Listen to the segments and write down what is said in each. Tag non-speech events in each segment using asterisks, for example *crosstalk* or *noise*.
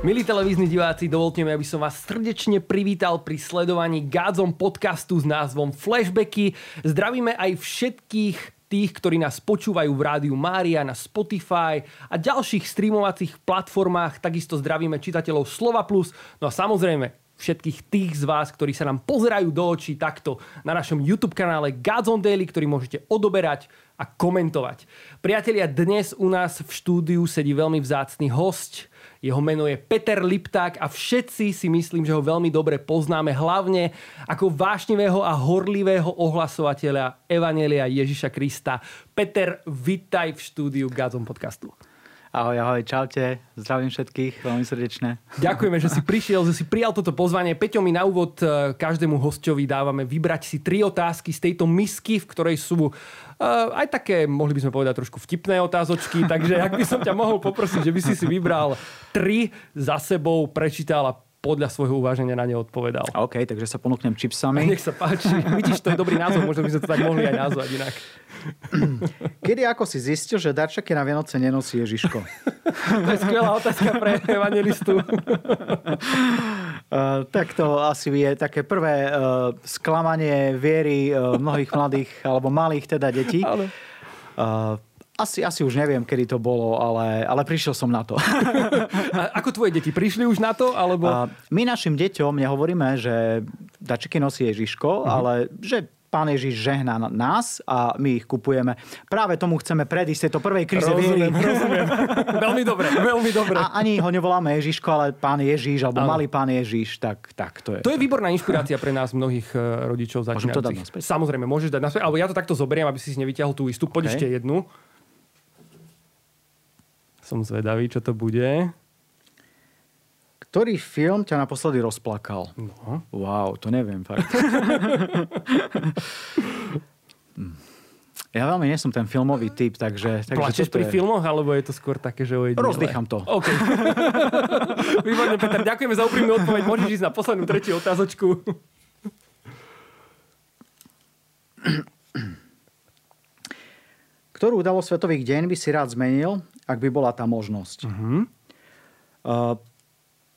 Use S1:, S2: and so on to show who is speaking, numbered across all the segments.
S1: Milí televízni diváci, dovolte mi, aby som vás srdečne privítal pri sledovaní Gádzom podcastu s názvom Flashbacky. Zdravíme aj všetkých tých, ktorí nás počúvajú v rádiu Mária, na Spotify a ďalších streamovacích platformách. Takisto zdravíme čitateľov Slova Plus. No a samozrejme, všetkých tých z vás, ktorí sa nám pozerajú do očí takto na našom YouTube kanále Godzone Daily, ktorý môžete odoberať a komentovať. Priatelia, dnes u nás v štúdiu sedí veľmi vzácný host, jeho meno je Peter Lipták a všetci si myslím, že ho veľmi dobre poznáme hlavne ako vášnivého a horlivého ohlasovateľa Evanelia Ježiša Krista. Peter, vitaj v štúdiu Gazom podcastu.
S2: Ahoj, ahoj, čaute, zdravím všetkých, veľmi srdečne.
S1: Ďakujeme, že si prišiel, že si prijal toto pozvanie. Peťo, my na úvod e, každému hostovi dávame vybrať si tri otázky z tejto misky, v ktorej sú uh, aj také, mohli by sme povedať, trošku vtipné otázočky, *laughs* takže ak by som ťa mohol poprosiť, že by si si vybral tri za sebou, prečítal a podľa svojho uváženia na ne odpovedal.
S2: OK, takže sa ponúknem čipsami.
S1: Nech sa páči. *laughs* Vidíš, to je dobrý názov, možno by sme to tak mohli aj nazvať inak. *clears throat*
S2: Kedy ako si zistil, že darčeky na Vianoce nenosí Ježiško? *laughs*
S1: to je skvelá otázka pre evangelistu.
S2: Uh, *laughs* tak to asi je také prvé uh, sklamanie viery uh, mnohých mladých alebo malých teda detí. Ale... Uh, asi, asi už neviem, kedy to bolo, ale, ale prišiel som na to. *laughs*
S1: A ako tvoje deti? Prišli už na to? Alebo... Uh,
S2: my našim deťom nehovoríme, že dačeky nosí Ježiško, uh-huh. ale že Pán Ježiš žehná nás a my ich kupujeme. Práve tomu chceme predísť tejto prvej kríze
S1: rozumiem, viery. Rozumiem. *laughs* veľmi dobre, veľmi dobre.
S2: A ani ho nevoláme Ježiško, ale Pán Ježiš, alebo ano. malý Pán Ježiš, tak, tak to je.
S1: To je výborná inšpirácia pre nás mnohých e, rodičov
S2: začínajúcich. Môžem to dať naspäť?
S1: Samozrejme, môžeš dať naspäť, alebo ja to takto zoberiem, aby si si nevyťahol tú istú. Poď okay. ešte jednu. Som zvedavý, čo to bude.
S2: Ktorý film ťa naposledy rozplakal? No. Wow, to neviem fakt. *laughs* Ja veľmi nie som ten filmový typ, takže... takže
S1: Plačeš pri je... filmoch, alebo je to skôr také, že ojedinele?
S2: Rozdýcham to.
S1: OK. *laughs* Výborne, Peter, ďakujeme za úprimnú odpoveď. Môžeš ísť na poslednú tretiu otázočku.
S2: Ktorú udalo svetových deň by si rád zmenil, ak by bola tá možnosť? Uh-huh. Uh,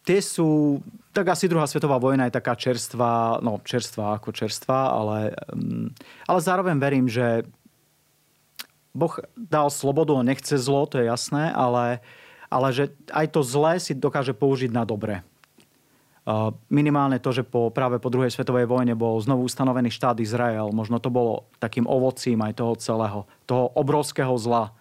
S2: tie sú, tak asi druhá svetová vojna je taká čerstvá, no čerstvá ako čerstvá, ale, mm, ale zároveň verím, že Boh dal slobodu, on nechce zlo, to je jasné, ale, ale že aj to zlé si dokáže použiť na dobre. Minimálne to, že po, práve po druhej svetovej vojne bol znovu ustanovený štát Izrael, možno to bolo takým ovocím aj toho celého, toho obrovského zla,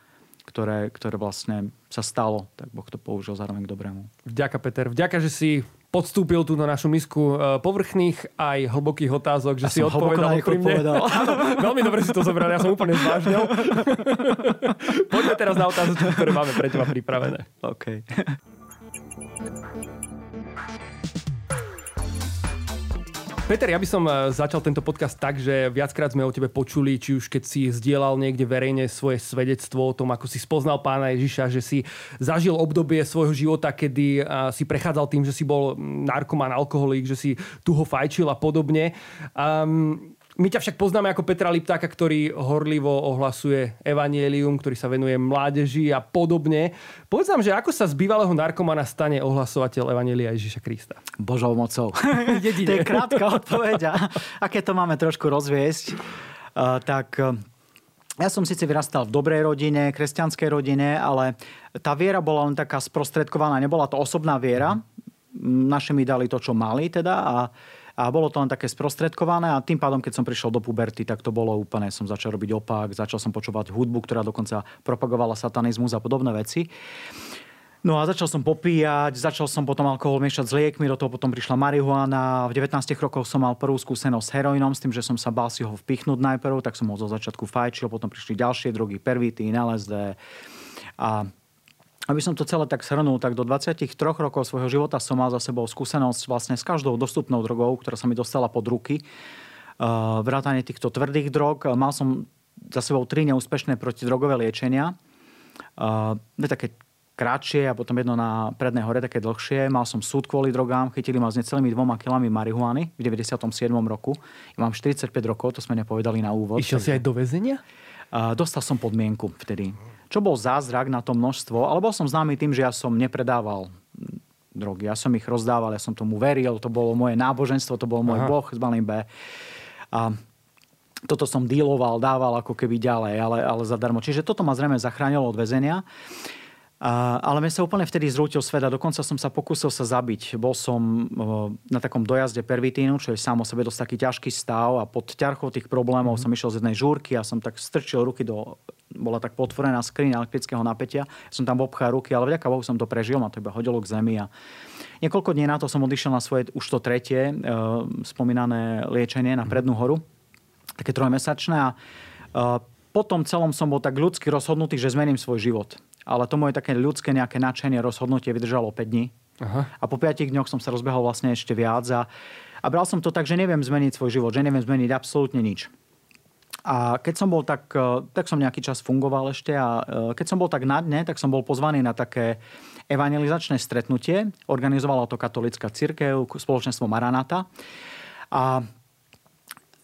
S2: ktoré, ktoré vlastne sa stalo, tak Boh to použil zároveň k dobrému.
S1: Vďaka, Peter. Vďaka, že si podstúpil tú na našu misku e, povrchných aj hlbokých otázok, že ja si odpovedal
S2: odpovedal. *laughs*
S1: Veľmi dobre si to zobral, ja som úplne zvážnil. *laughs* Poďme teraz na otázky, ktoré máme pre teba pripravené.
S2: Okay.
S1: Peter, ja by som e, začal tento podcast tak, že viackrát sme o tebe počuli, či už keď si zdieľal niekde verejne svoje svedectvo o tom, ako si spoznal pána Ježiša, že si zažil obdobie svojho života, kedy e, si prechádzal tým, že si bol narkoman, alkoholík, že si tu ho fajčil a podobne. Um, my ťa však poznáme ako Petra Liptáka, ktorý horlivo ohlasuje evanielium, ktorý sa venuje mládeži a podobne. Povedz nám, že ako sa z bývalého narkomana stane ohlasovateľ Evanielia Ježiša Krista?
S2: Božou mocou. *laughs* to je krátka odpoveď. aké to máme trošku rozviesť, uh, tak uh, ja som síce vyrastal v dobrej rodine, kresťanskej rodine, ale tá viera bola len taká sprostredkovaná, nebola to osobná viera. Naši mi dali to, čo mali teda a a bolo to len také sprostredkované a tým pádom, keď som prišiel do puberty, tak to bolo úplne, som začal robiť opak, začal som počúvať hudbu, ktorá dokonca propagovala satanizmus a podobné veci. No a začal som popíjať, začal som potom alkohol miešať s liekmi, do toho potom prišla marihuana. V 19 rokoch som mal prvú skúsenosť s heroinom, s tým, že som sa bál si ho vpichnúť najprv, tak som ho zo začiatku fajčil, potom prišli ďalšie drogy, pervity, LSD. A aby som to celé tak shrnul, tak do 23 rokov svojho života som mal za sebou skúsenosť vlastne s každou dostupnou drogou, ktorá sa mi dostala pod ruky. Vrátanie týchto tvrdých drog. Mal som za sebou tri neúspešné protidrogové liečenia. Uh, také kratšie a potom jedno na Prednej hore také dlhšie. Mal som súd kvôli drogám, chytili ma s necelými dvoma kilami marihuany v 97. roku. Ja mám 45 rokov, to sme nepovedali na úvod.
S1: Išiel takže... si aj do väzenia?
S2: Dostal som podmienku vtedy. Čo bol zázrak na to množstvo, ale bol som známy tým, že ja som nepredával drogy. Ja som ich rozdával, ja som tomu veril, to bolo moje náboženstvo, to bol môj Aha. boh z malým B. A toto som díloval, dával ako keby ďalej, ale, ale zadarmo. Čiže toto ma zrejme zachránilo od väzenia. Ale mne sa úplne vtedy zrútil svet a dokonca som sa pokúsil sa zabiť. Bol som na takom dojazde pervitínu, čo je sám o sebe dosť taký ťažký stav a pod ťarchou tých problémov mm. som išiel z jednej žúrky a som tak strčil ruky do bola tak potvorená skriň elektrického napätia. Som tam obchá ruky, ale vďaka Bohu som to prežil, ma to iba hodilo k zemi. A niekoľko dní na to som odišiel na svoje už to tretie e, spomínané liečenie na prednú horu také trojmesačné a potom celom som bol tak ľudsky rozhodnutý, že zmením svoj život. Ale to moje také ľudské nejaké nadšenie, rozhodnutie vydržalo 5 dní. Aha. A po 5 dňoch som sa rozbehol vlastne ešte viac a, a bral som to tak, že neviem zmeniť svoj život, že neviem zmeniť absolútne nič. A keď som bol tak, e, tak som nejaký čas fungoval ešte a e, keď som bol tak na dne, tak som bol pozvaný na také evangelizačné stretnutie. Organizovala to katolická církev, spoločenstvo Maranata. A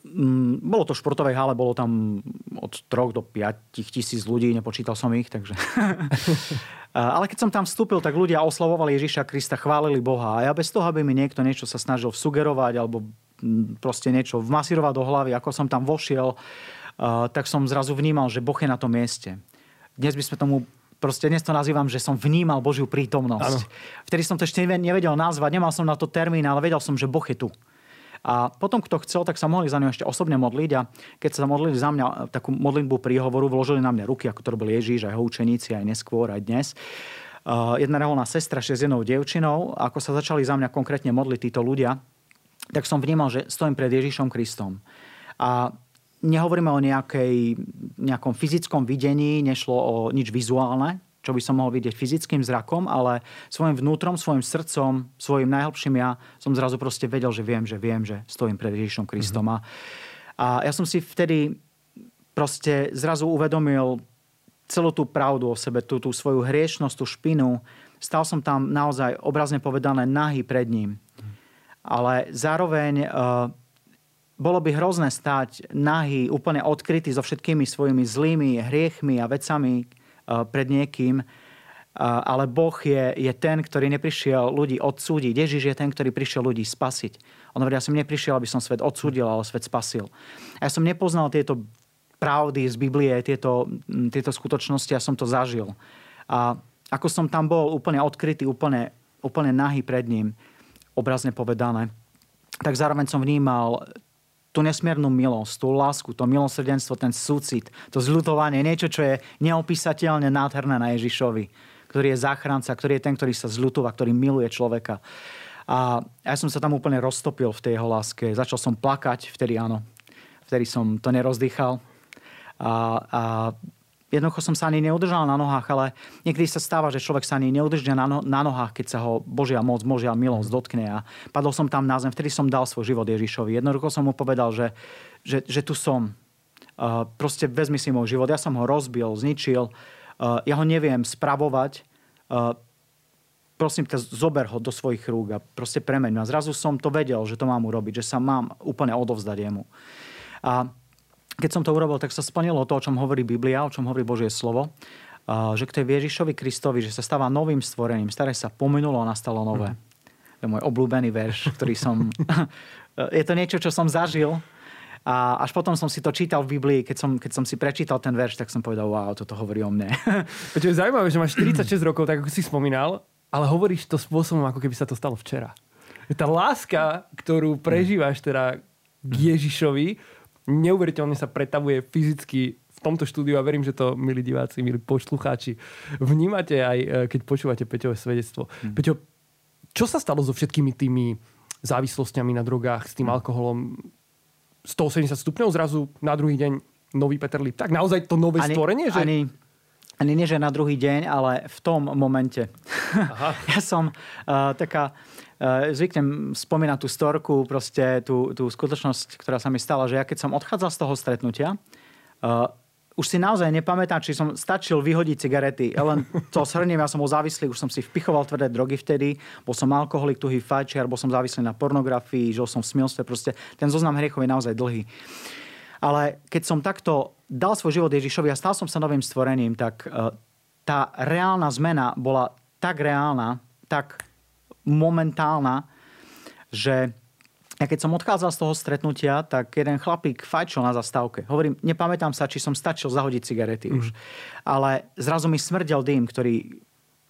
S2: Mm, bolo to v športovej hale, bolo tam od 3 do 5 tisíc ľudí, nepočítal som ich, takže... *laughs* Ale keď som tam vstúpil, tak ľudia oslavovali Ježiša Krista, chválili Boha. A ja bez toho, aby mi niekto niečo sa snažil sugerovať alebo proste niečo vmasírovať do hlavy, ako som tam vošiel, tak som zrazu vnímal, že Boh je na tom mieste. Dnes by sme tomu proste dnes to nazývam, že som vnímal Božiu prítomnosť. Ano. Vtedy som to ešte nevedel nazvať, nemal som na to termín, ale vedel som, že Boh je tu. A potom, kto chcel, tak sa mohli za ňu ešte osobne modliť a keď sa modlili za mňa takú modlitbu príhovoru, vložili na mňa ruky, ako to robil Ježíš, aj jeho učeníci, aj neskôr, aj dnes. Jedna reholná sestra s jednou dievčinou, ako sa začali za mňa konkrétne modliť títo ľudia, tak som vnímal, že stojím pred Ježišom Kristom. A nehovoríme o nejakej, nejakom fyzickom videní, nešlo o nič vizuálne, čo by som mohol vidieť fyzickým zrakom, ale svojim vnútrom, svojim srdcom, svojim najhlbším ja som zrazu proste vedel, že viem, že viem, že stojím pred Ježišom Kristom. Mm-hmm. A ja som si vtedy proste zrazu uvedomil celú tú pravdu o sebe, tú, tú svoju hriešnosť, tú špinu. Stal som tam naozaj obrazne povedané nahý pred ním. Mm. Ale zároveň uh, bolo by hrozné stať nahý, úplne odkrytý so všetkými svojimi zlými hriechmi a vecami, pred niekým, eh, ale Boh je, je ten, ktorý neprišiel ľudí odsúdiť. Ježiš je ten, ktorý prišiel ľudí spasiť. On hovorí, ja som neprišiel, aby som svet odsúdil, ale svet spasil. A ja som nepoznal tieto pravdy z Biblie, tieto, tieto skutočnosti, ja som to zažil. A ako som tam bol úplne odkrytý, úplne, úplne nahý pred ním, obrazne povedané, tak zároveň som vnímal tú nesmiernu milosť, tú lásku, to milosrdenstvo, ten súcit, to zľutovanie, niečo, čo je neopísateľne nádherné na Ježišovi, ktorý je záchranca, ktorý je ten, ktorý sa zľutova, ktorý miluje človeka. A ja som sa tam úplne roztopil v tej jeho láske. Začal som plakať, vtedy áno. Vtedy som to nerozdýchal. A, a Jednoducho som sa ani neudržal na nohách, ale niekedy sa stáva, že človek sa ani neudržia na, no, na nohách, keď sa ho Božia moc, Božia milosť dotkne. A padol som tam na zem, vtedy som dal svoj život Ježišovi. Jednoducho som mu povedal, že, že, že tu som. Uh, proste vezmi si môj život. Ja som ho rozbil, zničil. Uh, ja ho neviem spravovať. Uh, prosím ťa, zober ho do svojich rúk a proste premeň ma. Zrazu som to vedel, že to mám urobiť, že sa mám úplne odovzdať jemu. A keď som to urobil, tak sa splnilo to, o čom hovorí Biblia, o čom hovorí Božie slovo, že k tej Ježišovi Kristovi, že sa stáva novým stvorením, staré sa pominulo a nastalo nové. Mm. To je môj obľúbený verš, ktorý som... *laughs* je to niečo, čo som zažil a až potom som si to čítal v Biblii, keď som, keď som si prečítal ten verš, tak som povedal, wow, toto hovorí o mne. *laughs*
S1: to je zaujímavé, že máš 46 rokov, tak ako si spomínal, ale hovoríš to spôsobom, ako keby sa to stalo včera. Tá láska, ktorú prežívaš teda k Ježišovi, neuveriteľne sa pretavuje fyzicky v tomto štúdiu a verím, že to, milí diváci, milí poslucháči, vnímate aj, e, keď počúvate Peťové svedectvo. Hmm. Peťo, čo sa stalo so všetkými tými závislostiami na drogách, s tým hmm. alkoholom? 180 stupňov zrazu na druhý deň nový Peter Lip. Tak naozaj to nové ani, stvorenie? Že...
S2: Ani, ani nie, že na druhý deň, ale v tom momente. Aha. *laughs* ja som uh, taká Eh, zvyknem spomínať tú storku, proste tú, tú skutočnosť, ktorá sa mi stala, že ja keď som odchádzal z toho stretnutia, uh, už si naozaj nepamätám, či som stačil vyhodiť cigarety. Len to shrniem, ja som bol závislý, už som si vpichoval tvrdé drogy vtedy, bol som alkoholik, tuhý fajčiar, bol som závislý na pornografii, žil som v smilstve, proste ten zoznam hriechov je naozaj dlhý. Ale keď som takto dal svoj život Ježišovi a stal som sa novým stvorením, tak e, tá reálna zmena bola tak reálna, tak momentálna, že ja keď som odchádzal z toho stretnutia, tak jeden chlapík fajčil na zastávke. Hovorím, nepamätám sa, či som stačil zahodiť cigarety mm. už. Ale zrazu mi smrdel dým, ktorý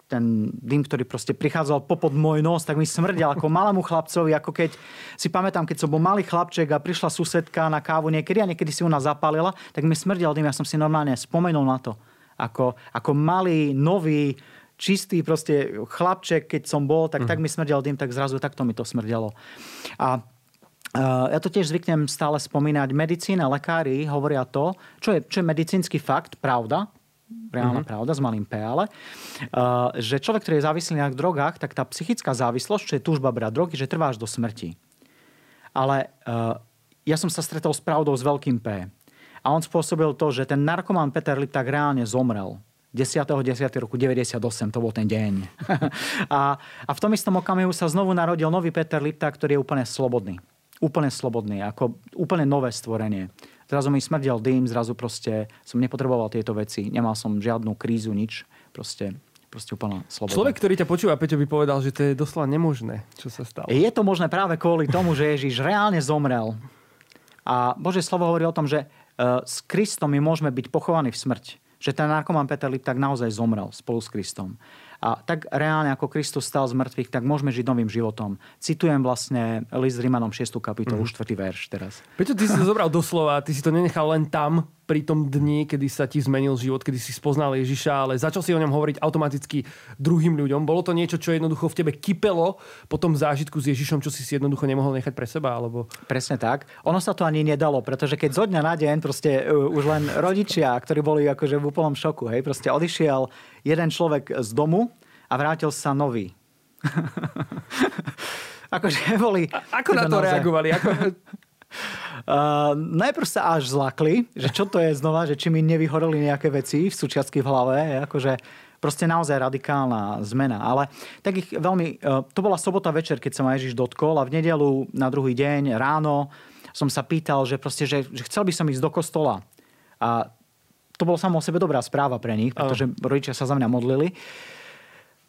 S2: ten dým, ktorý proste prichádzal popod môj nos, tak mi smrdel ako malému chlapcovi, ako keď si pamätám, keď som bol malý chlapček a prišla susedka na kávu niekedy a niekedy si u nás zapálila, tak mi smrdel dým, ja som si normálne spomenul na to. Ako, ako malý, nový, čistý proste chlapček, keď som bol, tak, mm. tak mi smrdel dým, tak zrazu takto mi to smrdelo. A ja to tiež zvyknem stále spomínať. Medicína, lekári hovoria to, čo je, čo je medicínsky fakt, pravda, reálna mm-hmm. pravda s malým P, ale uh, že človek, ktorý je závislý na drogách, tak tá psychická závislosť, čo je túžba brať drogy, že trvá až do smrti. Ale uh, ja som sa stretol s pravdou s veľkým P. A on spôsobil to, že ten narkoman Peter Liptak reálne zomrel. 10. 10. roku 98, to bol ten deň. *laughs* a, a v tom istom okamihu sa znovu narodil nový Peter Liptak, ktorý je úplne slobodný úplne slobodný, ako úplne nové stvorenie. Zrazu mi smrdel dým, zrazu proste som nepotreboval tieto veci, nemal som žiadnu krízu, nič. Proste proste úplne sloboda.
S1: Človek, ktorý ťa počúva, Peťo by povedal, že to je doslova nemožné, čo sa stalo.
S2: Je to možné práve kvôli tomu, že Ježiš reálne zomrel. A Bože slovo hovorí o tom, že uh, s Kristom my môžeme byť pochovaní v smrť. Že ten narkoman Peter Lip tak naozaj zomrel spolu s Kristom. A tak reálne ako Kristus stal z mŕtvych, tak môžeme žiť novým životom. Citujem vlastne list Rímanom 6. kapitolu, mm. 4. verš teraz.
S1: Prečo ty si to zobral doslova, ty si to nenechal len tam, pri tom dni, kedy sa ti zmenil život, kedy si spoznal Ježiša, ale začal si o ňom hovoriť automaticky druhým ľuďom. Bolo to niečo, čo jednoducho v tebe kypelo po tom zážitku s Ježišom, čo si si jednoducho nemohol nechať pre seba? Alebo...
S2: Presne tak. Ono sa to ani nedalo, pretože keď zo dňa na deň proste uh, už len rodičia, ktorí boli akože v úplnom šoku, hej, proste odišiel jeden človek z domu a vrátil sa nový. *laughs* akože boli...
S1: A, ako na to naozaj... reagovali? Ako... *laughs*
S2: Uh, najprv sa až zlakli, že čo to je znova, že či mi nevyhoreli nejaké veci v súčiastky v hlave, akože proste naozaj radikálna zmena. Ale tak ich veľmi, uh, to bola sobota večer, keď sa ma Ježiš dotkol a v nedelu na druhý deň ráno som sa pýtal, že, proste, že, že chcel by som ísť do kostola. A to bolo samo o sebe dobrá správa pre nich, pretože rodičia sa za mňa modlili.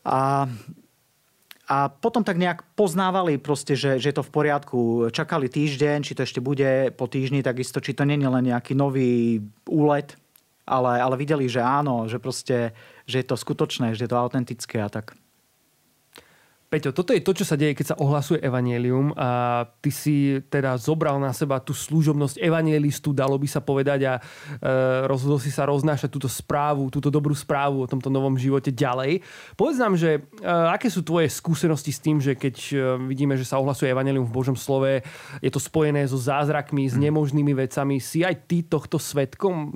S2: A a potom tak nejak poznávali proste, že, že je to v poriadku. Čakali týždeň, či to ešte bude po týždni, takisto, či to není len nejaký nový úlet, ale, ale videli, že áno, že proste, že je to skutočné, že je to autentické a tak.
S1: Peťo, toto je to, čo sa deje, keď sa ohlasuje evanielium a ty si teda zobral na seba tú služobnosť evanielistu, dalo by sa povedať a e, rozhodol si sa roznášať túto správu, túto dobrú správu o tomto novom živote ďalej. Povedz nám, že e, aké sú tvoje skúsenosti s tým, že keď e, vidíme, že sa ohlasuje evanielium v Božom slove, je to spojené so zázrakmi, s mhm. nemožnými vecami. Si aj ty tohto svetkom?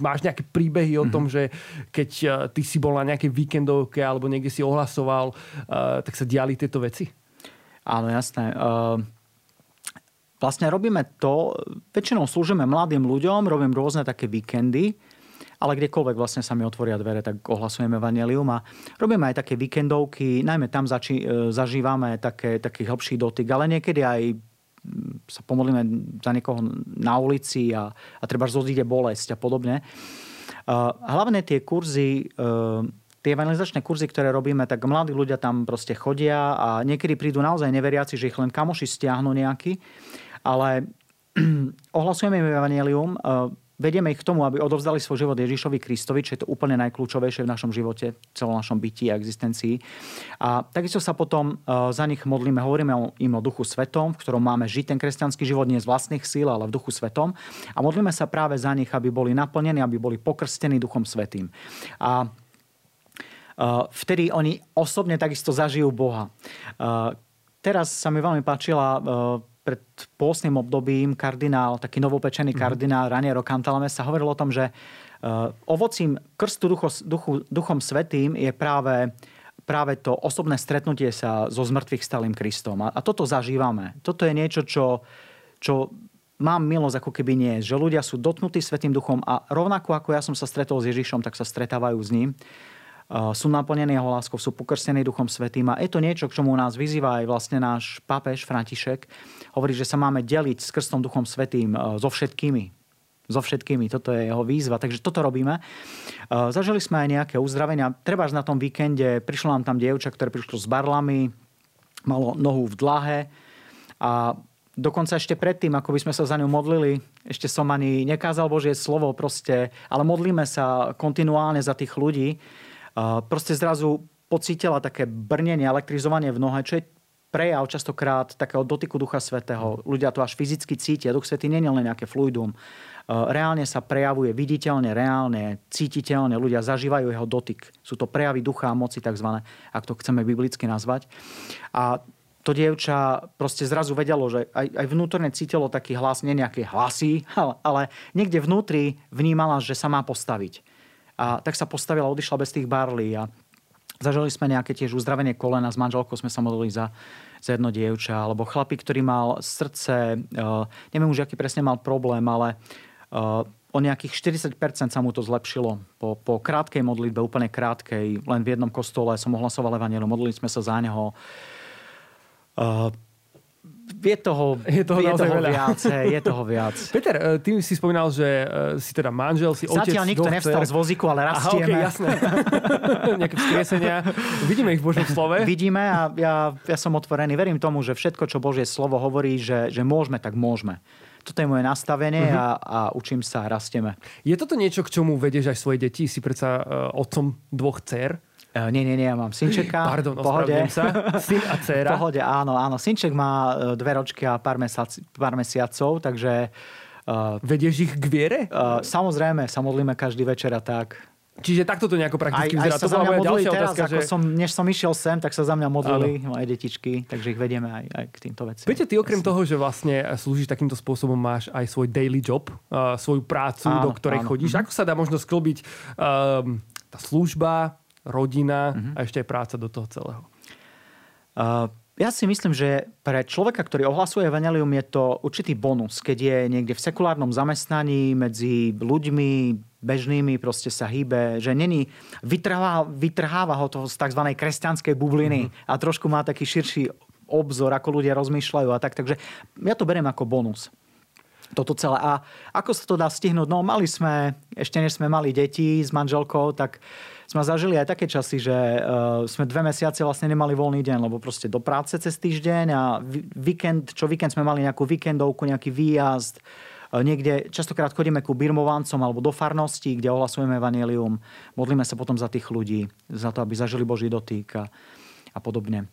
S1: Máš nejaké príbehy o mhm. tom, že keď e, ty si bol na nejakej víkendovke alebo niekde si ohlasoval, e, tak sa diali tieto veci?
S2: Áno, jasné. Uh, vlastne robíme to, väčšinou slúžime mladým ľuďom, robím rôzne také víkendy, ale kdekoľvek vlastne sa mi otvoria dvere, tak ohlasujeme vanelium a robíme aj také víkendovky, najmä tam zači, e, zažívame také, taký hlbší dotyk, ale niekedy aj sa pomodlíme za niekoho na ulici a, a treba zodíde bolesť a podobne. Uh, hlavne tie kurzy uh, tie evangelizačné kurzy, ktoré robíme, tak mladí ľudia tam proste chodia a niekedy prídu naozaj neveriaci, že ich len kamoši stiahnu nejaký, ale *clears throat* ohlasujeme im evangelium, vedieme ich k tomu, aby odovzdali svoj život Ježišovi Kristovi, čo je to úplne najkľúčovejšie v našom živote, v celom našom byti a existencii. A takisto sa potom e, za nich modlíme, hovoríme im o duchu svetom, v ktorom máme žiť ten kresťanský život nie z vlastných síl, ale v duchu svetom. A modlíme sa práve za nich, aby boli naplnení, aby boli pokrstení duchom svetým. A vtedy oni osobne takisto zažijú Boha. Uh, teraz sa mi veľmi páčila uh, pred pôstnym obdobím kardinál, taký novopečený mm-hmm. kardinál Raniero Cantalame sa hovoril o tom, že ovocím krstu ducho, duchu, duchom svetým je práve práve to osobné stretnutie sa so zmrtvých stalým Kristom. A, a toto zažívame. Toto je niečo, čo, čo mám milosť ako keby nie, že ľudia sú dotknutí Svetým duchom a rovnako ako ja som sa stretol s Ježišom, tak sa stretávajú s ním. Sú naplnení jeho láskou, sú pokrstení Duchom Svetým a je to niečo, k čomu nás vyzýva aj vlastne náš pápež František. Hovorí, že sa máme deliť s krstom Duchom Svetým so všetkými, so všetkými. Toto je jeho výzva, takže toto robíme. Zažili sme aj nejaké uzdravenia. Trebárs na tom víkende prišlo nám tam dievča, ktoré prišlo s barlami, malo nohu v dlahe a Dokonca ešte predtým, ako by sme sa za ňu modlili, ešte som ani nekázal Božie slovo proste, ale modlíme sa kontinuálne za tých ľudí. Proste zrazu pocítila také brnenie, elektrizovanie v nohe, čo je prejav častokrát takého dotyku Ducha Svetého. Ľudia to až fyzicky cítia. Duch Svetý nie je len nejaké fluidum. Reálne sa prejavuje viditeľne, reálne, cítiteľne. Ľudia zažívajú jeho dotyk. Sú to prejavy ducha a moci tzv., ak to chceme biblicky nazvať. A to dievča proste zrazu vedelo, že aj, aj vnútorne cítilo taký hlas, nie nejaké hlasy, *laughs* ale, ale niekde vnútri vnímala, že sa má postaviť. A tak sa postavila, odišla bez tých barlí a zažili sme nejaké tiež uzdravenie kolena, s manželkou sme sa modlili za, za jedno dievča, alebo chlapík, ktorý mal srdce, uh, neviem už, aký presne mal problém, ale uh, o nejakých 40% sa mu to zlepšilo. Po, po krátkej modlitbe, úplne krátkej, len v jednom kostole som ohlasoval evanelium, modlili sme sa za neho. Uh, je toho, je toho, je toho veľa. viac. Je toho viac. *laughs*
S1: Peter, eh, ty si spomínal, že eh, si teda manžel, si otec,
S2: Zatiaľ nikto nevstal z vozíku, ale rastieme.
S1: Aha, okay, jasné. *laughs* Nejaké vzkriesenia. Vidíme ich v Božom slove.
S2: Vidíme a ja, ja som otvorený. Verím tomu, že všetko, čo Božie slovo hovorí, že, že môžeme, tak môžeme. Toto je moje nastavenie uh-huh. a, a učím sa a rastieme.
S1: Je toto niečo, k čomu vedieš aj svoje deti? Si predsa uh, otcom dvoch dcer.
S2: Uh, nie, nie, nie, ja mám synčeka.
S1: Pardon, pohode. sa. Syn a dcera. *laughs*
S2: pohode, áno, áno. Synček má e, dve ročky a pár, mesac, pár mesiacov, takže...
S1: Uh, Vedieš ich k viere?
S2: Uh, samozrejme, sa modlíme každý večer a tak.
S1: Čiže takto to nejako prakticky
S2: aj,
S1: vyzerá.
S2: Aj sa to za mňa modlili teraz, otázka, ako že... som, než som išiel sem, tak sa za mňa modlili ano. moje detičky, takže ich vedieme aj, aj k týmto veciam.
S1: Viete, ty okrem toho, že vlastne slúžiš takýmto spôsobom, máš aj svoj daily job, uh, svoju prácu, áno, do ktorej áno. chodíš. Mhm. Ako sa dá možno sklbiť um, tá služba, rodina uh-huh. a ešte aj práca do toho celého?
S2: Uh, ja si myslím, že pre človeka, ktorý ohlasuje evanelium, je to určitý bonus, keď je niekde v sekulárnom zamestnaní medzi ľuďmi bežnými, proste sa hýbe, že není, vytrháva, vytrháva ho to z tzv. kresťanskej bubliny mm-hmm. a trošku má taký širší obzor, ako ľudia rozmýšľajú a tak. Takže ja to beriem ako bonus toto celé. A ako sa to dá stihnúť? No mali sme, ešte než sme mali deti s manželkou, tak sme zažili aj také časy, že uh, sme dve mesiace vlastne nemali voľný deň, lebo proste do práce cez týždeň a víkend, čo víkend sme mali nejakú víkendovku, nejaký výjazd, uh, niekde častokrát chodíme ku birmovancom alebo do farnosti, kde ohlasujeme evanelium, modlíme sa potom za tých ľudí, za to, aby zažili Boží dotyk a, a podobne.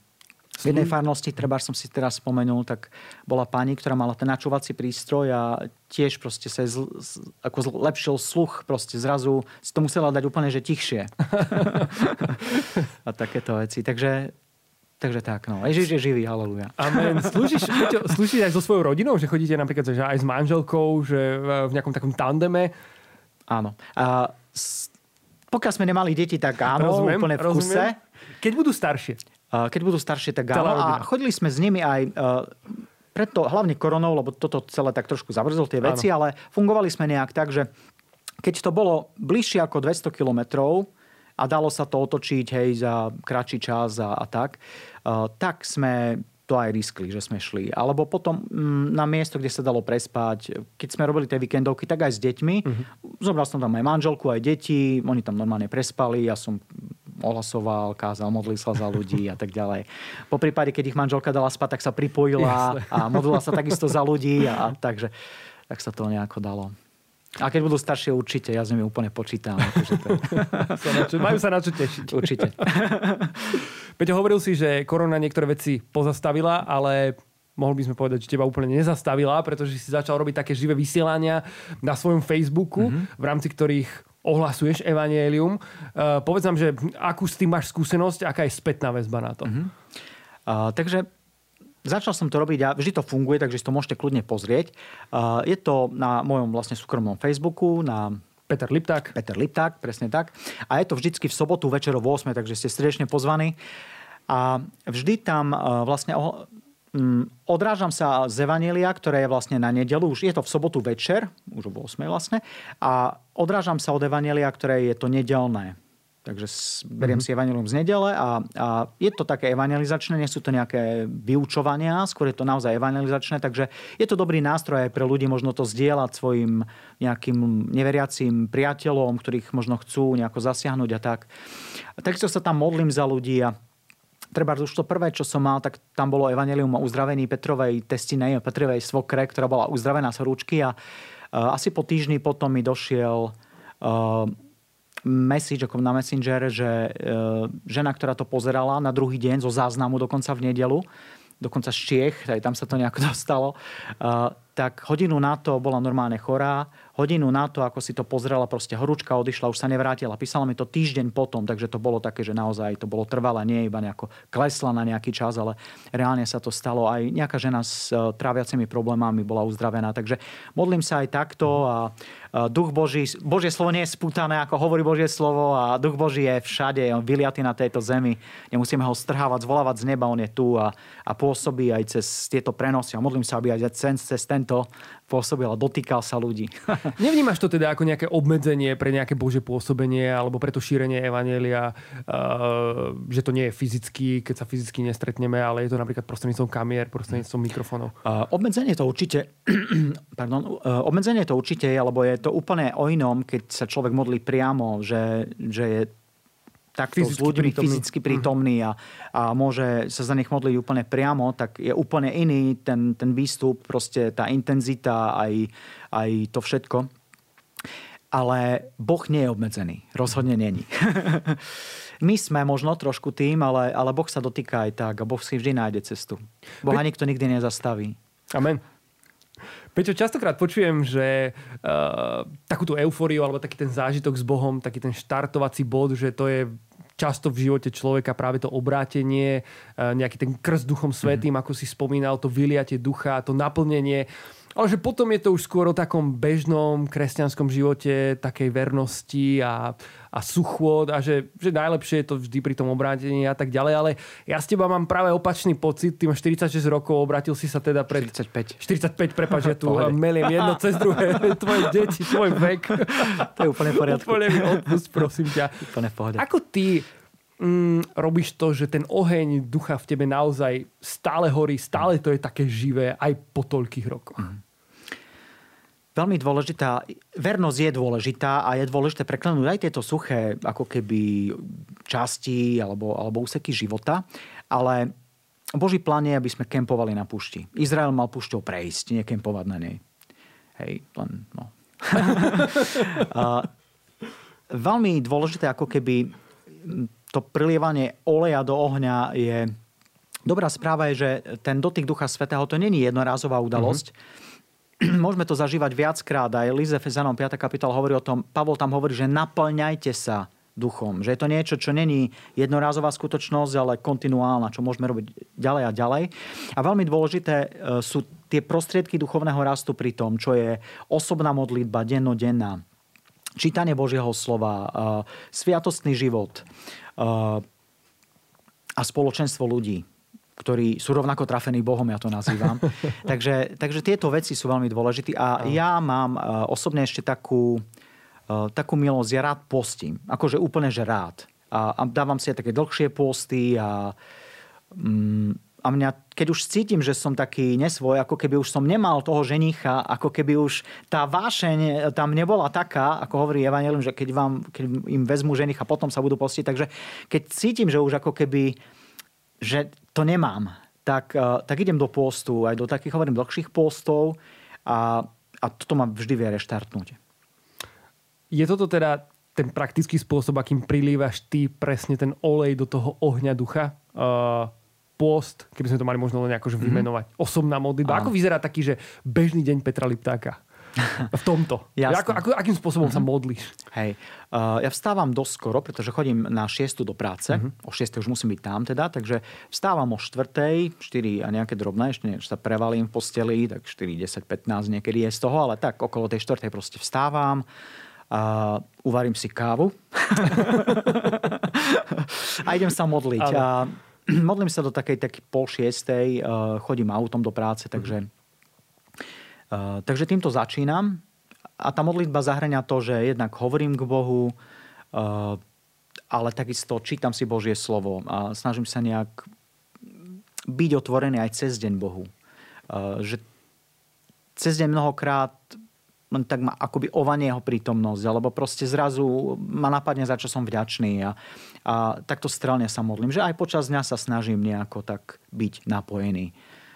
S2: V jednej farnosti, treba som si teraz spomenul, tak bola pani, ktorá mala ten načúvací prístroj a tiež proste sa zl, ako zlepšil sluch, proste zrazu si to musela dať úplne, že tichšie. *laughs* a takéto veci. Takže Takže tak, no. Ježiš je živý, haleluja.
S1: Amen. Slúžiš, slúžiš aj so svojou rodinou, že chodíte napríklad že aj s manželkou, že v nejakom takom tandeme?
S2: Áno. A s, pokiaľ sme nemali deti, tak áno, rozumiem, úplne v kuse. Rozumiem.
S1: Keď budú staršie?
S2: Keď budú staršie, tak áno. A chodili sme s nimi aj preto hlavne koronou, lebo toto celé tak trošku zabrzol tie veci, áno. ale fungovali sme nejak tak, že keď to bolo bližšie ako 200 kilometrov a dalo sa to otočiť hej, za kratší čas a, a tak, uh, tak sme to aj riskli, že sme šli. Alebo potom mm, na miesto, kde sa dalo prespať, keď sme robili tie víkendovky, tak aj s deťmi. Uh-huh. Zobral som tam aj manželku, aj deti, oni tam normálne prespali, ja som ohlasoval, kázal, modlil sa za ľudí a tak ďalej. Po prípade, keď ich manželka dala spať, tak sa pripojila Jasne. a modlila sa takisto za ľudí a, a takže tak sa to nejako dalo. A keď budú staršie, určite. Ja s nimi úplne počítam. Akože to...
S1: sa majú sa na čo tešiť.
S2: Určite.
S1: Peťo, hovoril si, že korona niektoré veci pozastavila, ale mohol by sme povedať, že teba úplne nezastavila, pretože si začal robiť také živé vysielania na svojom Facebooku, mm-hmm. v rámci ktorých ohlasuješ evanielium. Uh, povedz nám, že akú s tým máš skúsenosť, aká je spätná väzba na to. Uh-huh.
S2: Uh, takže Začal som to robiť a vždy to funguje, takže si to môžete kľudne pozrieť. Uh, je to na mojom vlastne súkromnom Facebooku, na
S1: Peter Lipták.
S2: Peter Lipták, presne tak. A je to vždycky v sobotu večer o 8, takže ste srdečne pozvaní. A vždy tam uh, vlastne odrážam sa z Evanelia, ktoré je vlastne na nedelu, už je to v sobotu večer, už o 8 vlastne, a odrážam sa od Evanelia, ktoré je to nedelné. Takže beriem mm-hmm. si evanelium z nedele a, a je to také evangelizačné, nie sú to nejaké vyučovania, skôr je to naozaj evangelizačné, takže je to dobrý nástroj aj pre ľudí možno to zdieľať svojim nejakým neveriacím priateľom, ktorých možno chcú nejako zasiahnuť a tak. A takisto sa tam modlím za ľudí a treba už to prvé, čo som mal, tak tam bolo evanelium o uzdravení Petrovej testinej, Petrovej svokre, ktorá bola uzdravená z horúčky a uh, asi po týždni potom mi došiel uh, message ako na Messenger, že e, žena, ktorá to pozerala na druhý deň zo záznamu dokonca v nedelu, dokonca z Čiech, aj tam sa to nejako *laughs* dostalo, tak hodinu na to bola normálne chorá, hodinu na to, ako si to pozrela, proste horúčka odišla, už sa nevrátila. Písala mi to týždeň potom, takže to bolo také, že naozaj to bolo trvalé, nie iba nejako klesla na nejaký čas, ale reálne sa to stalo. Aj nejaká žena s e, tráviacimi problémami bola uzdravená. Takže modlím sa aj takto a duch Boží, Božie slovo nie je spútané, ako hovorí Božie slovo a duch Boží je všade, on vyliatý na tejto zemi. Nemusíme ho strhávať, zvolávať z neba, on je tu a, a pôsobí aj cez tieto prenosy. A modlím sa, aby aj cez, cez tento pôsobil a dotýkal sa ľudí. *laughs*
S1: Nevnímaš to teda ako nejaké obmedzenie pre nejaké Božie pôsobenie alebo pre to šírenie Evanielia, uh, že to nie je fyzicky, keď sa fyzicky nestretneme, ale je to napríklad prostredníctvom kamier, prostredníctvom mikrofónov?
S2: Uh, obmedzenie to určite, *clears throat* pardon, uh, obmedzenie to určite je, lebo je to úplne o inom, keď sa človek modlí priamo, že, že je takto fyzicky s ľuďmi prítomný. fyzicky prítomný a, a môže sa za nich modliť úplne priamo, tak je úplne iný ten, ten výstup, proste tá intenzita, aj, aj to všetko. Ale Boh nie je obmedzený. Rozhodne není. *laughs* My sme možno trošku tým, ale, ale Boh sa dotýka aj tak a Boh si vždy nájde cestu. Boha nikto nikdy nezastaví.
S1: Amen. Peťo, častokrát počujem, že uh, takúto eufóriu alebo taký ten zážitok s Bohom, taký ten štartovací bod, že to je často v živote človeka práve to obrátenie, uh, nejaký ten krst duchom svetým, mm. ako si spomínal, to vyliatie ducha, to naplnenie. Ale že potom je to už skôr o takom bežnom kresťanskom živote, takej vernosti a, a suchôd a že, že najlepšie je to vždy pri tom obrátení a tak ďalej. Ale ja s teba mám práve opačný pocit. Ty máš 46 rokov, obrátil si sa teda pred...
S2: 45.
S1: 45, prepáč, ja tu *laughs* meliem jedno cez druhé. *laughs* Tvoje deti, tvoj vek.
S2: To je úplne v poriadku.
S1: Úplne mi odpust, prosím ťa.
S2: Úplne v pohode.
S1: Ako ty mm, robíš to, že ten oheň ducha v tebe naozaj stále horí, stále to je také živé aj po toľkých rokoch? Mm
S2: veľmi dôležitá, vernosť je dôležitá a je dôležité preklenúť aj tieto suché ako keby časti alebo, alebo úseky života, ale Boží plán je, aby sme kempovali na púšti. Izrael mal púšťou prejsť, nie kempovať na nej. Hej, len no. *laughs* a, veľmi dôležité ako keby to prilievanie oleja do ohňa je... Dobrá správa je, že ten dotyk Ducha Svetého to není jednorázová udalosť, mm-hmm *clears throat* môžeme to zažívať viackrát. Aj Lize Fezanom 5. kapitál hovorí o tom, Pavol tam hovorí, že naplňajte sa duchom. Že je to niečo, čo není jednorázová skutočnosť, ale kontinuálna, čo môžeme robiť ďalej a ďalej. A veľmi dôležité e, sú tie prostriedky duchovného rastu pri tom, čo je osobná modlitba, dennodenná, čítanie Božieho slova, e, sviatostný život e, a spoločenstvo ľudí ktorí sú rovnako trafení Bohom, ja to nazývam. *laughs* takže, takže tieto veci sú veľmi dôležité a ja mám e, osobne ešte takú, e, takú milosť, ja rád postím. Akože úplne, že rád. A, a dávam si aj také dlhšie posty a, mm, a mňa, keď už cítim, že som taký nesvoj, ako keby už som nemal toho ženicha, ako keby už tá vášeň tam nebola taká, ako hovorí Evangelium, že keď, vám, keď im vezmu ženicha, potom sa budú postiť. Takže keď cítim, že už ako keby že to nemám, tak, eh, tak idem do postu, aj do takých, hovorím, dlhších postov a, a toto ma vždy vie reštartnúť.
S1: Je toto teda ten praktický spôsob, akým prilívaš ty presne ten olej do toho ohňa ducha? Uh, post, keby sme to mali možno len akože vymenovať. Mm-hmm. Osobná modlitba. Ako vyzerá taký, že bežný deň Petra Liptáka? V tomto. *laughs* Ako, ako, akým spôsobom mm-hmm. sa mhm. modlíš?
S2: Hej, uh, ja vstávam dosť skoro, pretože chodím na 6 do práce. Mm-hmm. O 6 už musím byť tam teda, takže vstávam o 4, 4 a nejaké drobné, ešte nie, sa prevalím v posteli, tak 4, 10, 15 niekedy je z toho, ale tak okolo tej 4 proste vstávam, a uvarím si kávu *laughs* a idem sa modliť. A *clears throat* modlím sa do takej takej pol šiestej, uh, chodím autom do práce, takže, uh, takže týmto začínam. A tá modlitba zahrania to, že jednak hovorím k Bohu, uh, ale takisto čítam si Božie slovo a snažím sa nejak byť otvorený aj cez deň Bohu. Uh, že cez deň mnohokrát len tak ma akoby ovanie jeho prítomnosť, alebo proste zrazu ma napadne, za čo som vďačný a, a takto strelne sa modlím, že aj počas dňa sa snažím nejako tak byť napojený.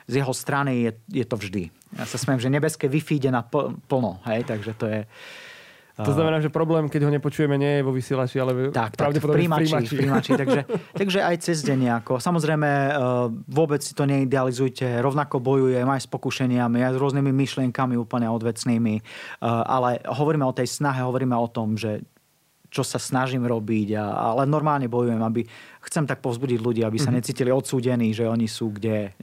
S2: Z jeho strany je, je to vždy. Ja sa smiem, že nebeské Wi-Fi ide na plno, hej, takže to je,
S1: to znamená, že problém, keď ho nepočujeme, nie je vo vysielači, ale tak, pravdepodobne
S2: v príjimači. V príjimači *laughs* takže, takže aj cez deň nejako. Samozrejme, e, vôbec si to neidealizujte. Rovnako bojujem aj s pokušeniami, aj s rôznymi myšlienkami úplne odvecnými. E, ale hovoríme o tej snahe, hovoríme o tom, že čo sa snažím robiť, a, ale normálne bojujem, aby chcem tak povzbudiť ľudí, aby sa mm-hmm. necítili odsúdení, že oni sú kde.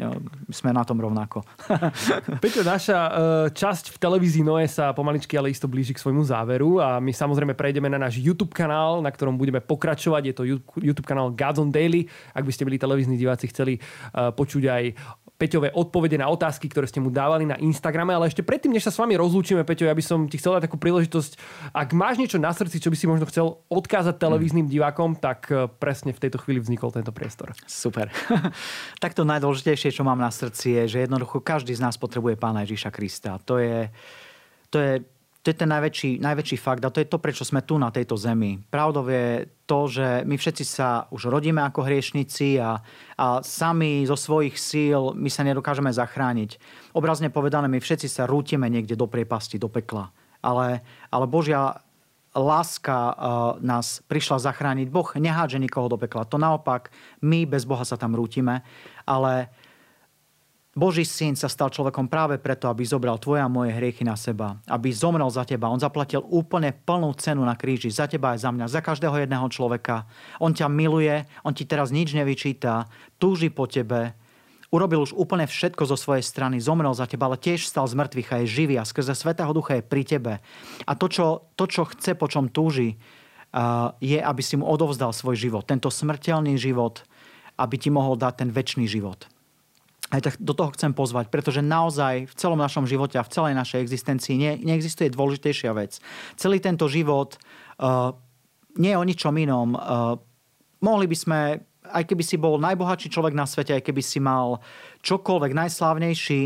S2: Sme na tom rovnako. *laughs*
S1: Peťo, naša uh, časť v televízii Noe sa pomaličky ale isto blíži k svojmu záveru a my samozrejme prejdeme na náš YouTube kanál, na ktorom budeme pokračovať. Je to YouTube kanál Gods on Daily. Ak by ste byli televízni diváci, chceli uh, počuť aj Peťové odpovede na otázky, ktoré ste mu dávali na Instagrame, ale ešte predtým, než sa s vami rozlúčime, Peťo, ja by som ti chcel dať takú príležitosť, ak máš niečo na srdci, čo by si možno chcel odkázať televíznym divákom, tak e, presne v tejto chvíli vznikol tento priestor.
S2: Super. *laughs* tak to najdôležitejšie, čo mám na srdci, je, že jednoducho každý z nás potrebuje Pána Ježiša Krista. To je, to je to je ten najväčší, najväčší fakt a to je to, prečo sme tu na tejto zemi. Pravdou je to, že my všetci sa už rodíme ako hriešnici a, a sami zo svojich síl my sa nedokážeme zachrániť. Obrazne povedané, my všetci sa rútime niekde do priepasti, do pekla. Ale, ale Božia láska uh, nás prišla zachrániť. Boh nehádže nikoho do pekla. To naopak, my bez Boha sa tam rútime, ale Boží syn sa stal človekom práve preto, aby zobral tvoje a moje hriechy na seba. Aby zomrel za teba. On zaplatil úplne plnú cenu na kríži. Za teba aj za mňa. Za každého jedného človeka. On ťa miluje. On ti teraz nič nevyčíta. Túži po tebe. Urobil už úplne všetko zo svojej strany. Zomrel za teba, ale tiež stal z mŕtvych a je živý. A skrze Svetého Ducha je pri tebe. A to, čo, to, čo chce, po čom túži, je, aby si mu odovzdal svoj život. Tento smrteľný život, aby ti mohol dať ten väčší život aj tak do toho chcem pozvať, pretože naozaj v celom našom živote a v celej našej existencii ne, neexistuje dôležitejšia vec. Celý tento život uh, nie je o ničom inom. Uh, mohli by sme, aj keby si bol najbohatší človek na svete, aj keby si mal čokoľvek najslávnejší,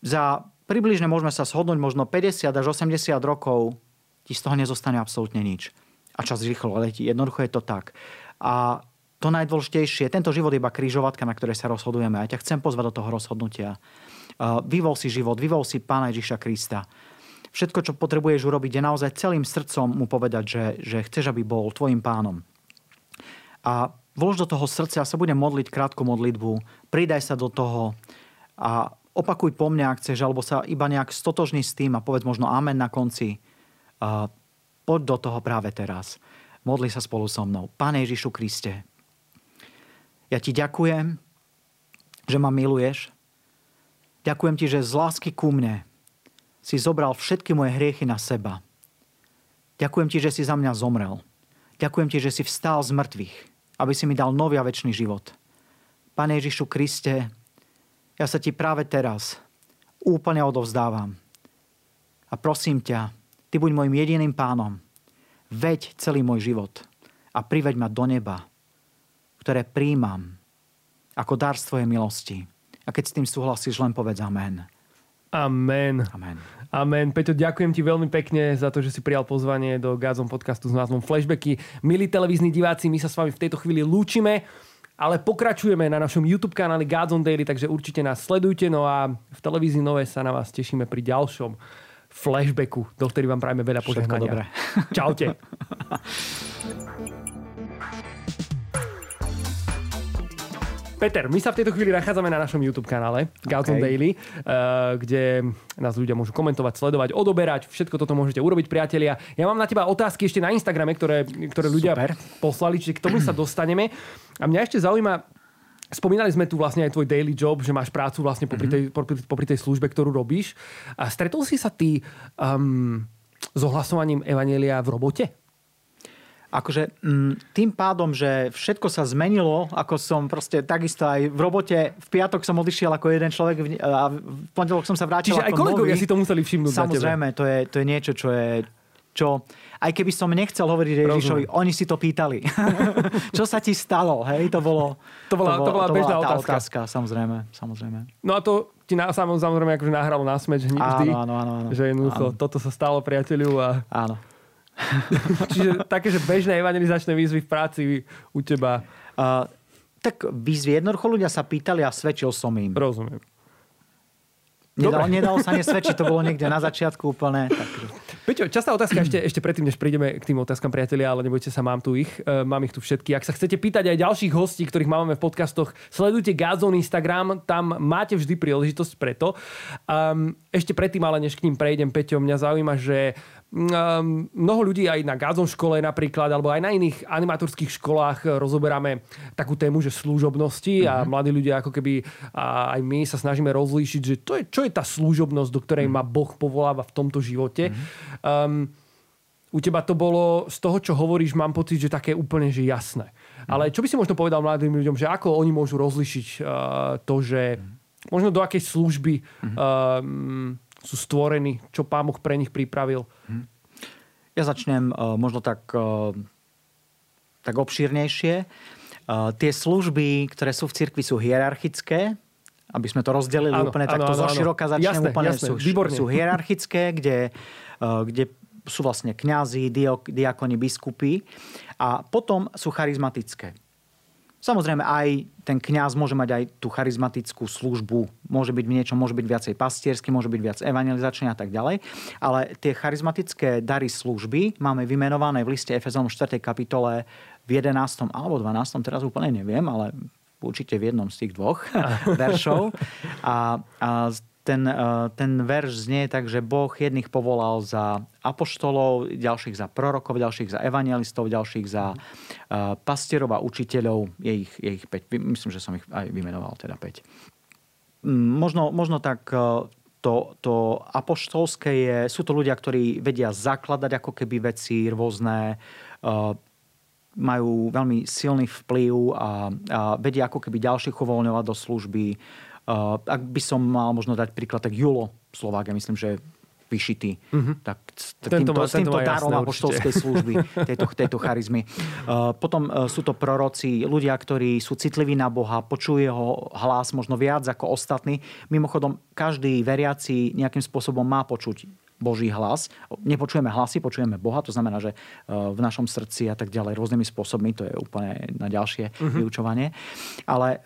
S2: za približne môžeme sa shodnúť možno 50 až 80 rokov, ti z toho nezostane absolútne nič. A čas rýchlo letí. Jednoducho je to tak. A to najdôležitejšie, tento život je iba krížovatka, na ktorej sa rozhodujeme. A ťa chcem pozvať do toho rozhodnutia. Vyvol si život, vyvol si Pána Ježiša Krista. Všetko, čo potrebuješ urobiť, je naozaj celým srdcom mu povedať, že, že chceš, aby bol tvojim pánom. A vlož do toho srdca, ja sa budem modliť krátku modlitbu, pridaj sa do toho a opakuj po mne, ak chceš, alebo sa iba nejak stotožní s tým a povedz možno amen na konci. A poď do toho práve teraz. Modli sa spolu so mnou. Pane Ježišu Kriste, ja ti ďakujem, že ma miluješ. Ďakujem ti, že z lásky ku mne si zobral všetky moje hriechy na seba. Ďakujem ti, že si za mňa zomrel. Ďakujem ti, že si vstal z mŕtvych, aby si mi dal nový a väčší život. Pane Ježišu Kriste, ja sa ti práve teraz úplne odovzdávam. A prosím ťa, ty buď môjim jediným pánom. Veď celý môj život a priveď ma do neba ktoré príjmam ako dar z Tvojej milosti. A keď s tým súhlasíš, len povedz amen.
S1: Amen.
S2: Amen.
S1: Amen. Peťo, ďakujem ti veľmi pekne za to, že si prijal pozvanie do Gazom podcastu s názvom Flashbacky. Milí televízni diváci, my sa s vami v tejto chvíli lúčime, ale pokračujeme na našom YouTube kanáli Gods on Daily, takže určite nás sledujte. No a v televízii Nové sa na vás tešíme pri ďalšom flashbacku, do ktorý vám prajeme veľa požehnania. Čaute. *laughs* Peter, my sa v tejto chvíli nachádzame na našom YouTube kanále Galton okay. Daily, uh, kde nás ľudia môžu komentovať, sledovať, odoberať. Všetko toto môžete urobiť, priatelia. Ja mám na teba otázky ešte na Instagrame, ktoré, ktoré ľudia Super. poslali, čiže k tomu sa dostaneme. A mňa ešte zaujíma, Spomínali sme tu vlastne aj tvoj daily job, že máš prácu vlastne popri tej, popri, popri tej službe, ktorú robíš. A stretol si sa ty um, s ohlasovaním Evanelia v robote?
S2: Akože mm, tým pádom, že všetko sa zmenilo, ako som proste takisto aj v robote, v piatok som odišiel ako jeden človek a v pondelok som sa vrátil
S1: Čiže
S2: ako
S1: aj kolegovia
S2: nový.
S1: si to museli všimnúť
S2: Samozrejme, to je, to je niečo, čo je čo, aj keby som nechcel hovoriť Ježišovi, oni si to pýtali. *laughs* čo sa ti stalo? Hej, to bolo...
S1: To bola, to bola, to bežná
S2: bola
S1: otázka.
S2: otázka. Samozrejme, samozrejme.
S1: No a to ti na, samozrejme akože nahralo na smeč vždy.
S2: Áno, áno, áno. áno.
S1: Že jednoducho,
S2: áno.
S1: toto sa stalo priateľu a...
S2: Áno. *laughs*
S1: Čiže také, že bežné evangelizačné výzvy v práci u teba.
S2: Uh, tak výzvy jednoducho ľudia sa pýtali a svedčil som im.
S1: Rozumiem.
S2: Nedalo, nedalo sa nesvedčiť, *laughs* to bolo niekde na začiatku úplne. Tak...
S1: Peťo, častá otázka ešte, ešte predtým, než prídeme k tým otázkam priatelia, ale nebojte sa, mám tu ich. E, mám ich tu všetky. Ak sa chcete pýtať aj ďalších hostí, ktorých máme v podcastoch, sledujte Gazon Instagram, tam máte vždy príležitosť preto. Um, ešte predtým, ale než k ním prejdem, Peťo, mňa zaujíma, že mnoho ľudí aj na Gazon škole napríklad, alebo aj na iných animatorských školách rozoberáme takú tému, že služobnosti mm-hmm. a mhm. mladí ľudia ako keby a aj my sa snažíme rozlíšiť, že to je, čo je tá služobnosť, do ktorej mm-hmm. ma Boh povoláva v tomto živote. Mm-hmm. Um, u teba to bolo, z toho, čo hovoríš, mám pocit, že také úplne že jasné. Mm-hmm. Ale čo by si možno povedal mladým ľuďom, že ako oni môžu rozlišiť uh, to, že mm-hmm. možno do akej služby mm-hmm. um, sú stvorení, čo Pán Boh pre nich pripravil? Hm.
S2: Ja začnem uh, možno tak, uh, tak obšírnejšie. Uh, tie služby, ktoré sú v cirkvi, sú hierarchické, aby sme to rozdelili áno, úplne takto zo široka, začnem jasné, úplne, jasné, sú, sú hierarchické, kde, kde sú vlastne kňazi, diakoni, biskupy a potom sú charizmatické. Samozrejme, aj ten kňaz môže mať aj tú charizmatickú službu. Môže byť v niečom, môže byť viacej pastiersky, môže byť viac evangelizačný a tak ďalej. Ale tie charizmatické dary služby máme vymenované v liste Efezom 4. kapitole v 11. alebo 12. teraz úplne neviem, ale určite v jednom z tých dvoch *laughs* veršov. A, a ten, e, ten verš znie tak, že Boh jedných povolal za apoštolov, ďalších za prorokov, ďalších za evangelistov, ďalších za uh, pastierov a učiteľov. Je ich, je ich 5. Myslím, že som ich aj vymenoval, teda 5. Možno, možno tak e, to, to apoštolské je, sú to ľudia, ktorí vedia zakladať ako keby veci rôzne, majú veľmi silný vplyv a, a vedia ako keby ďalších uvoľňovať do služby ak by som mal možno dať príklad, tak Julo Slovák, ja myslím, že vyšitý. Uh-huh. Tak, tak tento týmto, má, s týmto darom apoštolskej *laughs* služby, tejto, tejto charizmy. Uh, potom uh, sú to proroci, ľudia, ktorí sú citliví na Boha, počujú jeho hlas možno viac ako ostatní. Mimochodom, každý veriaci nejakým spôsobom má počuť Boží hlas. Nepočujeme hlasy, počujeme Boha, to znamená, že v našom srdci a tak ďalej rôznymi spôsobmi, to je úplne na ďalšie uh-huh. vyučovanie. Ale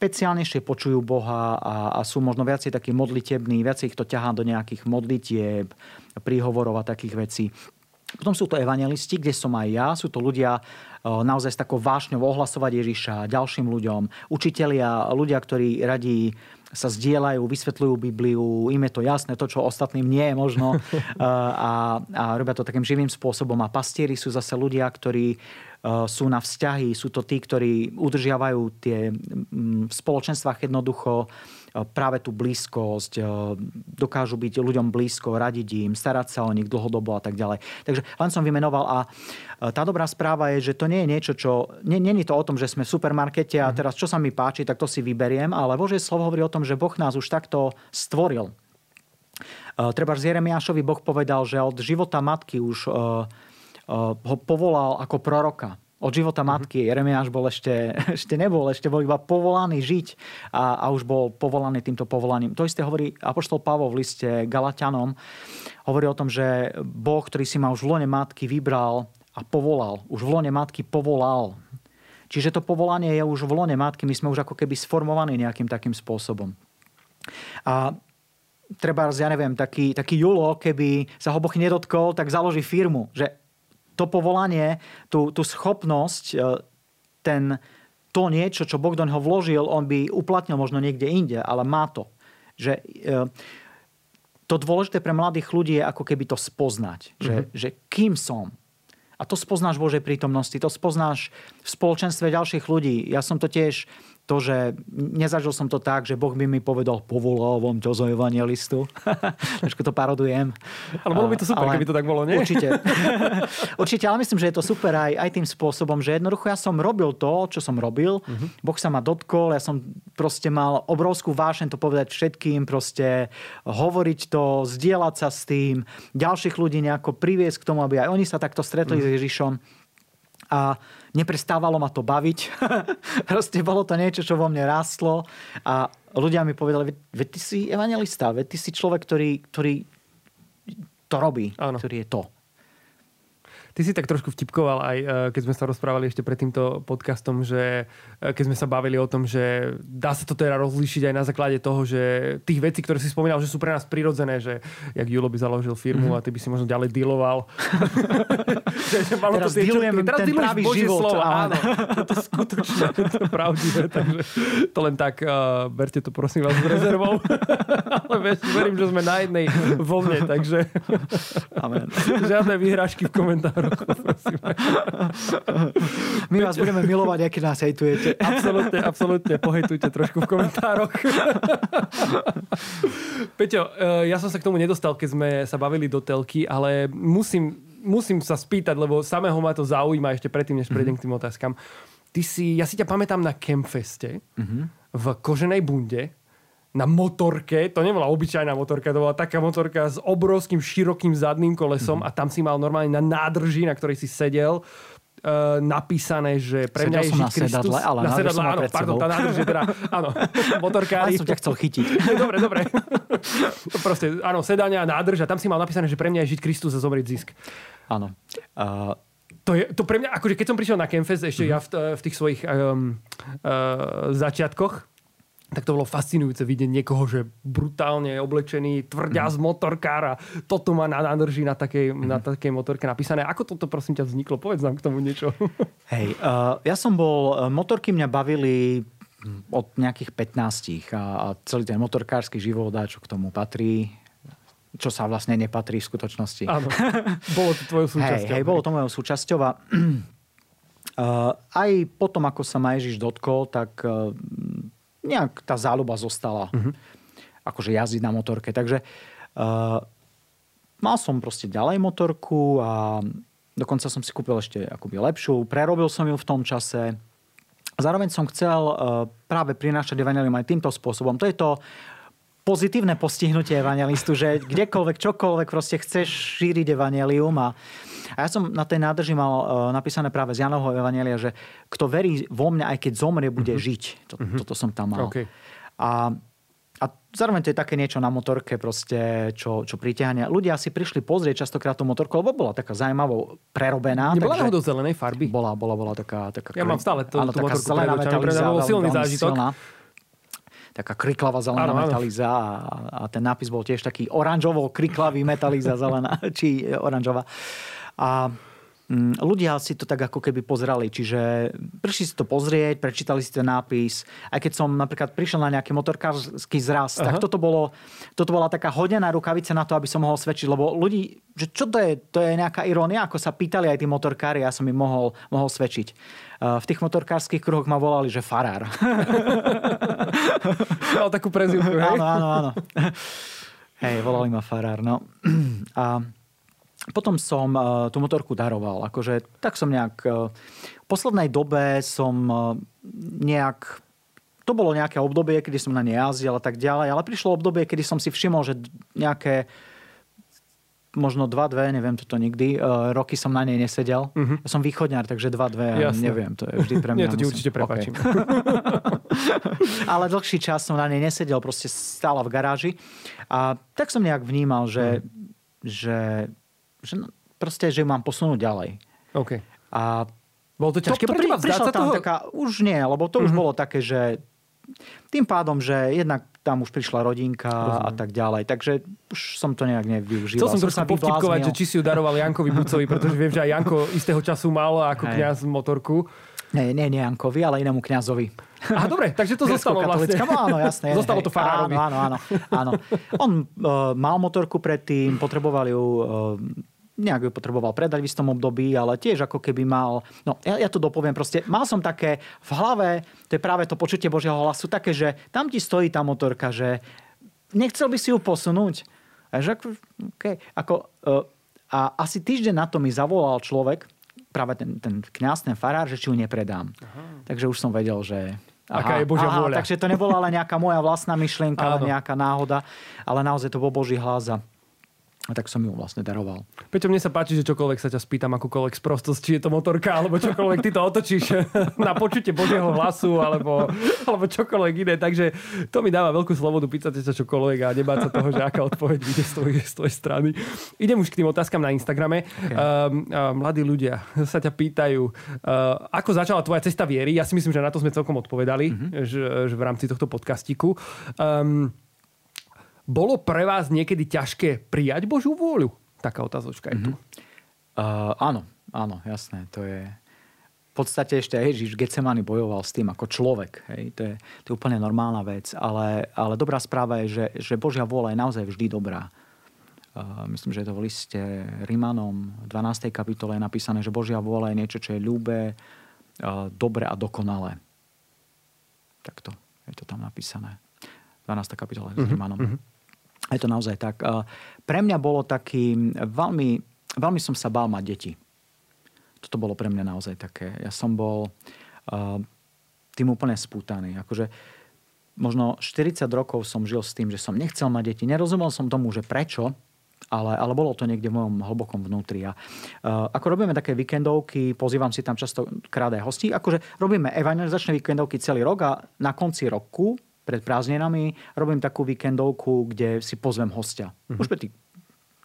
S2: špeciálnejšie počujú Boha a, a sú možno viacej takí modlitební, viacej ich to ťahá do nejakých modlitieb, príhovorov a takých vecí. Potom sú to evangelisti, kde som aj ja. Sú to ľudia naozaj s takou vášňou ohlasovať Ježiša ďalším ľuďom. Učitelia, ľudia, ktorí radí sa zdieľajú, vysvetľujú Bibliu, im je to jasné, to, čo ostatným nie je možno *laughs* a, a robia to takým živým spôsobom. A pastieri sú zase ľudia, ktorí sú na vzťahy, sú to tí, ktorí udržiavajú tie v spoločenstvách jednoducho práve tú blízkosť, dokážu byť ľuďom blízko, radiť im, starať sa o nich dlhodobo a tak ďalej. Takže len som vymenoval a tá dobrá správa je, že to nie je niečo, čo... Není to o tom, že sme v supermarkete a mhm. teraz čo sa mi páči, tak to si vyberiem, ale Božie slovo hovorí o tom, že Boh nás už takto stvoril. Treba z Jeremiášovi Boh povedal, že od života matky už ho povolal ako proroka od života mhm. matky. Jeremiáš bol ešte, *laughs* ešte nebol, ešte bol iba povolaný žiť a, a už bol povolaný týmto povolaním. To isté hovorí Apoštol Pavol v liste Galatianom. Hovorí o tom, že Boh, ktorý si ma už v lone matky vybral a povolal, už v lone matky povolal. Čiže to povolanie je už v lone matky, my sme už ako keby sformovaní nejakým takým spôsobom. A treba, ja neviem, taký, taký Julo, keby sa ho Boh nedotkol, tak založí firmu. Že to povolanie, tú, tú schopnosť, e, ten, to niečo, čo Boh do neho vložil, on by uplatnil možno niekde inde, ale má to. Že, e, to dôležité pre mladých ľudí je ako keby to spoznať. Že, mm-hmm. že kým som? A to spoznáš v Božej prítomnosti, to spoznáš v spoločenstve ďalších ľudí. Ja som to tiež to, že nezažil som to tak, že Boh by mi povedal, povolal vám ťa za evangelistu. *laughs* Trošku to parodujem.
S1: Ale bolo by to super, ale... keby to tak bolo, nie?
S2: Určite. *laughs* určite, ale myslím, že je to super aj, aj tým spôsobom, že jednoducho ja som robil to, čo som robil. Uh-huh. Boh sa ma dotkol, ja som proste mal obrovskú vášen to povedať všetkým, proste hovoriť to, zdieľať sa s tým, ďalších ľudí nejako priviesť k tomu, aby aj oni sa takto stretli uh-huh. s Ježišom a neprestávalo ma to baviť. *laughs* Proste bolo to niečo, čo vo mne rástlo a ľudia mi povedali, veď ty si evangelista, veď ty si človek, ktorý, ktorý to robí, Áno. ktorý je to.
S1: Ty si tak trošku vtipkoval aj, eh, keď sme sa rozprávali ešte pred týmto podcastom, že eh, keď sme sa bavili o tom, že dá sa to teda rozlíšiť aj na základe toho, že tých vecí, ktoré si spomínal, že sú pre nás prirodzené, že jak Julo by založil firmu mm-hmm. a ty by si možno ďalej dealoval. *laughs*
S2: že, že malo teraz to dealujem teraz ten pravý život.
S1: Slovo, áno. To, to skutočne, to je pravdivé, takže to len tak, uh, berte to prosím vás s rezervou. *laughs* Ale verím, že sme na jednej vlne, takže Amen. *laughs* žiadne vyhrážky v komentároch *laughs*
S2: my vás budeme milovať, aký nás hejtujete.
S1: Absolutne, absolútne. Pohejtujte trošku v komentároch. *laughs* Peťo, eh, ja som sa k tomu nedostal, keď sme sa bavili do telky, ale musím, musím sa spýtať, lebo samého ma to zaujíma ešte predtým, než prejdem mm-hmm. k tým otázkam. Ty si, ja si ťa pamätám na Campfeste mm-hmm. v koženej bunde na motorke, to nebola obyčajná motorka, to bola taká motorka s obrovským širokým zadným kolesom mm-hmm. a tam si mal normálne na nádrži, na ktorej si sedel, uh, napísané, že pre mňa je žiť Kristus.
S2: Sedadle, ale
S1: na sedadle, áno, pardon, tá nádrž je teda, áno, *laughs* motorkári.
S2: Ja som ťa chcel chytiť. *laughs*
S1: dobre, dobre. Proste, áno, sedania a nádrž a tam si mal napísané, že pre mňa je žiť Kristus a zomrieť zisk.
S2: Áno. Uh,
S1: to, je, to pre mňa, akože keď som prišiel na Campfest ešte mm-hmm. ja v, v tých svojich um, uh, začiatkoch, tak to bolo fascinujúce vidieť niekoho, že brutálne oblečený, tvrdia mm. z motorkára. Toto má na nádrži na takej, mm. na takej motorke napísané. Ako toto prosím ťa vzniklo? Povedz nám k tomu niečo. *laughs*
S2: Hej, uh, ja som bol, e, motorky mňa bavili od nejakých 15 a, a celý ten motorkársky život a čo k tomu patrí, čo sa vlastne nepatrí v skutočnosti.
S1: Áno, bolo to tvojou *laughs* súčasťou.
S2: Hej, hej, bolo to mojou súčasťou a uh, *clears throat* aj potom, ako sa ma Ježiš dotkol, tak uh, nejak tá záľuba zostala. Uh-huh. Akože jazdiť na motorke. Takže uh, mal som proste ďalej motorku a dokonca som si kúpil ešte akoby lepšiu. Prerobil som ju v tom čase. Zároveň som chcel uh, práve prinášať evanelium aj týmto spôsobom. To je to pozitívne postihnutie evangelistu, že kdekoľvek, čokoľvek proste chceš šíriť evanelium a a ja som na tej nádrži mal uh, napísané práve z Janovho Evangelia, že kto verí vo mňa, aj keď zomrie, bude uh-huh. žiť. To, uh-huh. Toto som tam mal. Okay. A a zároveň to je také niečo na motorke, proste, čo, čo priťahania. Ľudia si prišli pozrieť častokrát tú motorku, lebo bola taká zaujímavo prerobená.
S1: Nebola takže... do zelenej farby?
S2: Bola, bola, bola taká... taká
S1: ja mám stále to,
S2: áno,
S1: tú motorku
S2: zelená
S1: silný zážitok. Silná
S2: taká kriklavá zelená ano, metalíza a, a ten nápis bol tiež taký oranžovo kriklavý metalíza zelená, *laughs* či oranžová. A mm, ľudia si to tak ako keby pozerali, čiže prišli si to pozrieť, prečítali si ten nápis. Aj keď som napríklad prišiel na nejaký motorkársky zraz, Aha. tak toto, bolo, toto bola taká hodená rukavica na to, aby som mohol svedčiť, lebo ľudí, že čo to je, to je nejaká irónia, ako sa pýtali aj tí motorkári, ja som im mohol, mohol svedčiť. V tých motorkárskych kruhoch ma volali, že farár. *laughs*
S1: Mal takú prezivku, hej?
S2: Áno, áno, áno. Hej, volali ma farár, no. *clears throat* A potom som uh, tú motorku daroval. Akože, tak som nejak... Uh, v poslednej dobe som uh, nejak... To bolo nejaké obdobie, kedy som na nej jazdil a tak ďalej, ale prišlo obdobie, kedy som si všimol, že nejaké možno 2-2, neviem toto nikdy, uh, roky som na nej nesedel. Uh-huh. Ja som východňar, takže 2-2, neviem, to je vždy pre *laughs* mňa.
S1: Nie, to ti musím... určite prepáčim.
S2: Okay. *laughs* Ale dlhší čas som na nej nesedel, proste stála v garáži. A tak som nejak vnímal, že, uh-huh. že že no, proste, že mám posunúť ďalej.
S1: OK.
S2: A
S1: bolo to ťažké to, to, pre teba vzdať sa
S2: toho? Taká, už nie, lebo to mm-hmm. už mhm. bolo také, že tým pádom, že jednak tam už prišla rodinka Rozumiem. a tak ďalej. Takže už som to nejak nevyužíval.
S1: Chcel som trošku povtipkovať, že či si ju daroval Jankovi Bucovi, pretože viem, že aj Janko istého času mal ako Hej. kniaz motorku.
S2: Nie, nie, nie Jankovi, ale inému kňazovi.
S1: Aha, dobre, takže to zostalo vlastne.
S2: áno, jasné. *laughs*
S1: Zostalo to farárovi.
S2: Áno, áno, áno. áno. On uh, mal motorku predtým, potreboval ju uh, nejak ju potreboval predať v istom období, ale tiež ako keby mal, no ja, ja to dopoviem proste, mal som také v hlave, to je práve to počutie Božieho hlasu, také, že tam ti stojí tá motorka, že nechcel by si ju posunúť. A že ako, okay, ako, uh, a asi týždeň na to mi zavolal človek, práve ten, ten kňaz, ten farár, že či ju nepredám. Aha. Takže už som vedel, že
S1: Aha, Aká je Božia aha, vôľa.
S2: Takže to nebola ale nejaká moja vlastná myšlienka, ale nejaká náhoda, ale naozaj to bol Boží hlas a a tak som ju vlastne daroval.
S1: Peťo, mne sa páči, že čokoľvek sa ťa spýtam, akúkoľvek sprostosť, či je to motorka, alebo čokoľvek ty to otočíš *laughs* na počutie Božieho hlasu, alebo, alebo čokoľvek iné. Takže to mi dáva veľkú slobodu pýtať sa čokoľvek a nebáť sa toho, že aká odpoveď vyjde z tvojej, z tvojej strany. Idem už k tým otázkam na Instagrame. Okay. Uh, uh, mladí ľudia sa ťa pýtajú, uh, ako začala tvoja cesta viery? Ja si myslím, že na to sme celkom odpovedali, mm-hmm. že, že v rámci tohto podcastiku. Um, bolo pre vás niekedy ťažké prijať Božú vôľu? Taká otázočka je tu. Mm-hmm.
S2: Uh, áno, áno, jasné. To je... V podstate ešte Ježiš Getsemani bojoval s tým ako človek. Hej. To, je, to je úplne normálna vec. Ale, ale dobrá správa je, že, že Božia vôľa je naozaj vždy dobrá. Uh, myslím, že je to v liste Rimanom v 12. kapitole je napísané, že Božia vôľa je niečo, čo je ľúbe, uh, dobre a dokonalé. Takto je to tam napísané. 12. kapitola mm-hmm. s Rimanom. Mm-hmm. Je to naozaj tak. Pre mňa bolo taký veľmi, veľmi som sa bál mať deti. Toto bolo pre mňa naozaj také. Ja som bol tým úplne spútaný. Akože možno 40 rokov som žil s tým, že som nechcel mať deti. Nerozumel som tomu, že prečo, ale, ale bolo to niekde v mojom hlbokom vnútri. A, uh, ako robíme také víkendovky, pozývam si tam často krát aj hostí, akože robíme evangelizačné víkendovky celý rok a na konci roku pred prázdninami robím takú víkendovku, kde si pozvem hostia. Mm-hmm. Už pre tých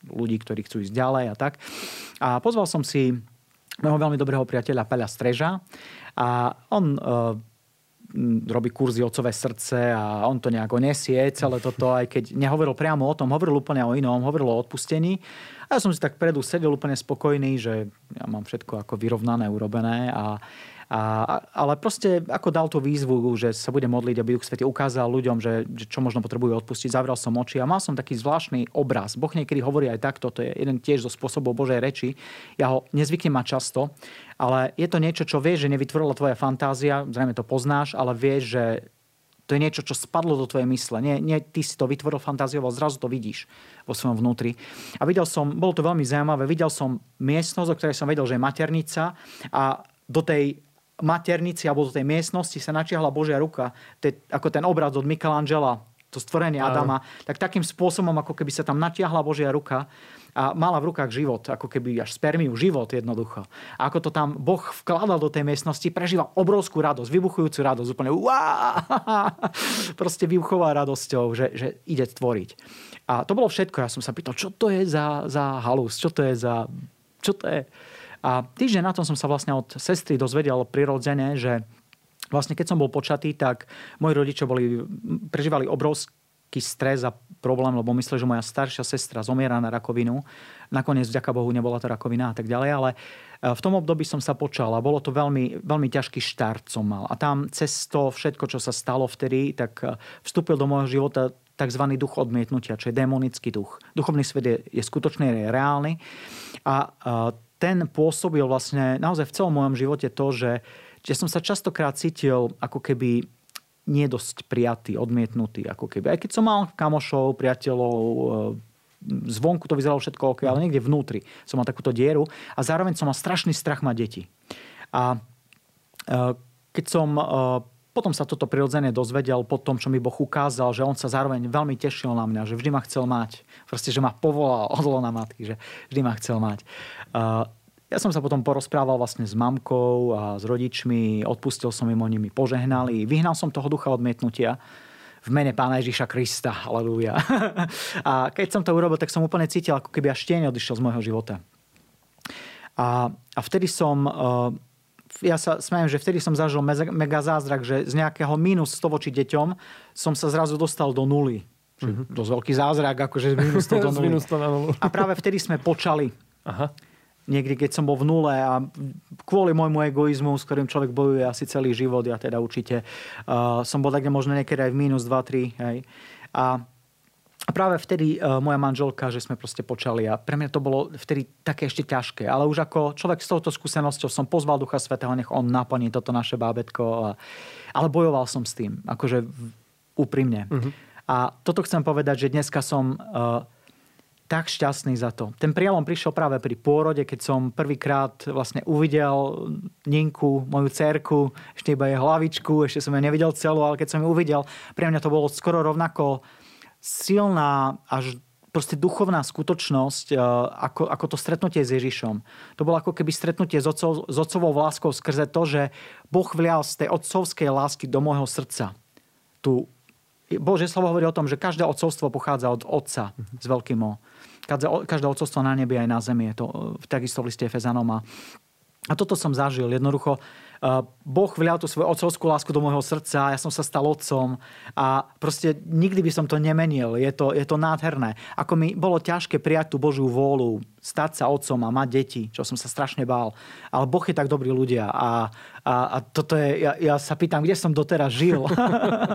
S2: ľudí, ktorí chcú ísť ďalej a tak. A pozval som si môjho veľmi dobrého priateľa Peľa Streža a on uh, robí kurzy Otcové srdce a on to nejako nesie, celé toto, aj keď nehovoril priamo o tom, hovoril úplne o inom, hovoril o odpustení. A ja som si tak predu sedel úplne spokojný, že ja mám všetko ako vyrovnané, urobené a a, ale proste ako dal tú výzvu, že sa bude modliť, aby Duch Svety ukázal ľuďom, že, že čo možno potrebujú odpustiť. Zavrel som oči a mal som taký zvláštny obraz. Boh niekedy hovorí aj takto, to je jeden tiež zo spôsobov Božej reči. Ja ho nezvyknem mať často, ale je to niečo, čo vieš, že nevytvorila tvoja fantázia, zrejme to poznáš, ale vieš, že to je niečo, čo spadlo do tvojej mysle. Nie, nie ty si to vytvoril fantáziou, zrazu to vidíš vo svojom vnútri. A videl som, bolo to veľmi zaujímavé, videl som miestnosť, o ktorej som vedel, že je maternica a do tej maternici alebo do tej miestnosti sa načiahla Božia ruka, to je ako ten obraz od Michelangela, to stvorenie Adama, tak takým spôsobom, ako keby sa tam natiahla Božia ruka a mala v rukách život, ako keby až spermiu, život jednoducho. A ako to tam Boh vkladal do tej miestnosti, prežíva obrovskú radosť, vybuchujúcu radosť, úplne uá, *laughs* proste vybuchová radosťou, že, že ide tvoriť. A to bolo všetko. Ja som sa pýtal, čo to je za, za halus, čo to je za... Čo to je? A týždeň na tom som sa vlastne od sestry dozvedel prirodzene, že vlastne keď som bol počatý, tak moji rodičia boli, prežívali obrovský stres a problém, lebo mysleli, že moja staršia sestra zomiera na rakovinu. Nakoniec, vďaka Bohu, nebola to rakovina a tak ďalej, ale e, v tom období som sa počal a bolo to veľmi, veľmi ťažký štart som mal. A tam cez to všetko, čo sa stalo vtedy, tak e, vstúpil do môjho života tzv. duch odmietnutia, čo je démonický duch. Duchovný svet je, je skutočný, je reálny. A e, ten pôsobil vlastne naozaj v celom mojom živote to, že, že som sa častokrát cítil ako keby nie dosť prijatý, odmietnutý. Ako keby. Aj keď som mal kamošov, priateľov, e, zvonku to vyzeralo všetko OK, ale niekde vnútri som mal takúto dieru a zároveň som mal strašný strach mať deti. A e, keď som e, potom sa toto prirodzene dozvedel po tom, čo mi Boh ukázal, že on sa zároveň veľmi tešil na mňa, že vždy ma chcel mať. Proste, že ma povolal od lona matky, že vždy ma chcel mať. Ja som sa potom porozprával vlastne s mamkou a s rodičmi, odpustil som im, oni mi požehnali, vyhnal som toho ducha odmietnutia v mene pána Ježiša Krista. Halelúja. *laughs* a keď som to urobil, tak som úplne cítil, ako keby až tieň odišiel z môjho života. A, a vtedy som ja sa smejem, že vtedy som zažil mega zázrak, že z nejakého minus 100 voči deťom som sa zrazu dostal do nuly. Mm-hmm. Dosť veľký zázrak, akože z minus 100 do *laughs* nuly. A práve vtedy sme počali. Aha. Niekdy, keď som bol v nule a kvôli môjmu egoizmu, s ktorým človek bojuje asi celý život, ja teda určite, uh, som bol takde možno niekedy aj v minus 2-3. Hej. A a práve vtedy uh, moja manželka, že sme proste počali a pre mňa to bolo vtedy také ešte ťažké. Ale už ako človek s touto skúsenosťou som pozval Ducha Svetého, nech on naplní toto naše bábetko. A, ale bojoval som s tým, akože úprimne. Uh-huh. A toto chcem povedať, že dneska som uh, tak šťastný za to. Ten prielom prišiel práve pri pôrode, keď som prvýkrát vlastne uvidel Ninku, moju cerku, ešte iba jej hlavičku, ešte som ju nevidel celú, ale keď som ju uvidel, pre mňa to bolo skoro rovnako silná až proste duchovná skutočnosť, e, ako, ako to stretnutie s Ježišom. To bolo ako keby stretnutie s, otcov, s otcovou láskou skrze to, že Boh vlial z tej otcovskej lásky do môjho srdca. Tu, Bože slovo hovorí o tom, že každé otcovstvo pochádza od Otca mm-hmm. s veľkým O. Každé, otcovstvo na nebi aj na zemi. Je to e, takisto v liste Efezanom. A, a toto som zažil. Jednoducho Boh vlial tú svoju otcovskú lásku do môjho srdca, ja som sa stal otcom a proste nikdy by som to nemenil. Je to, je to nádherné. Ako mi bolo ťažké prijať tú Božiu vôľu, stať sa otcom a mať deti, čo som sa strašne bál. Ale Boh je tak dobrý ľudia a, a, a toto je, ja, ja sa pýtam, kde som doteraz žil.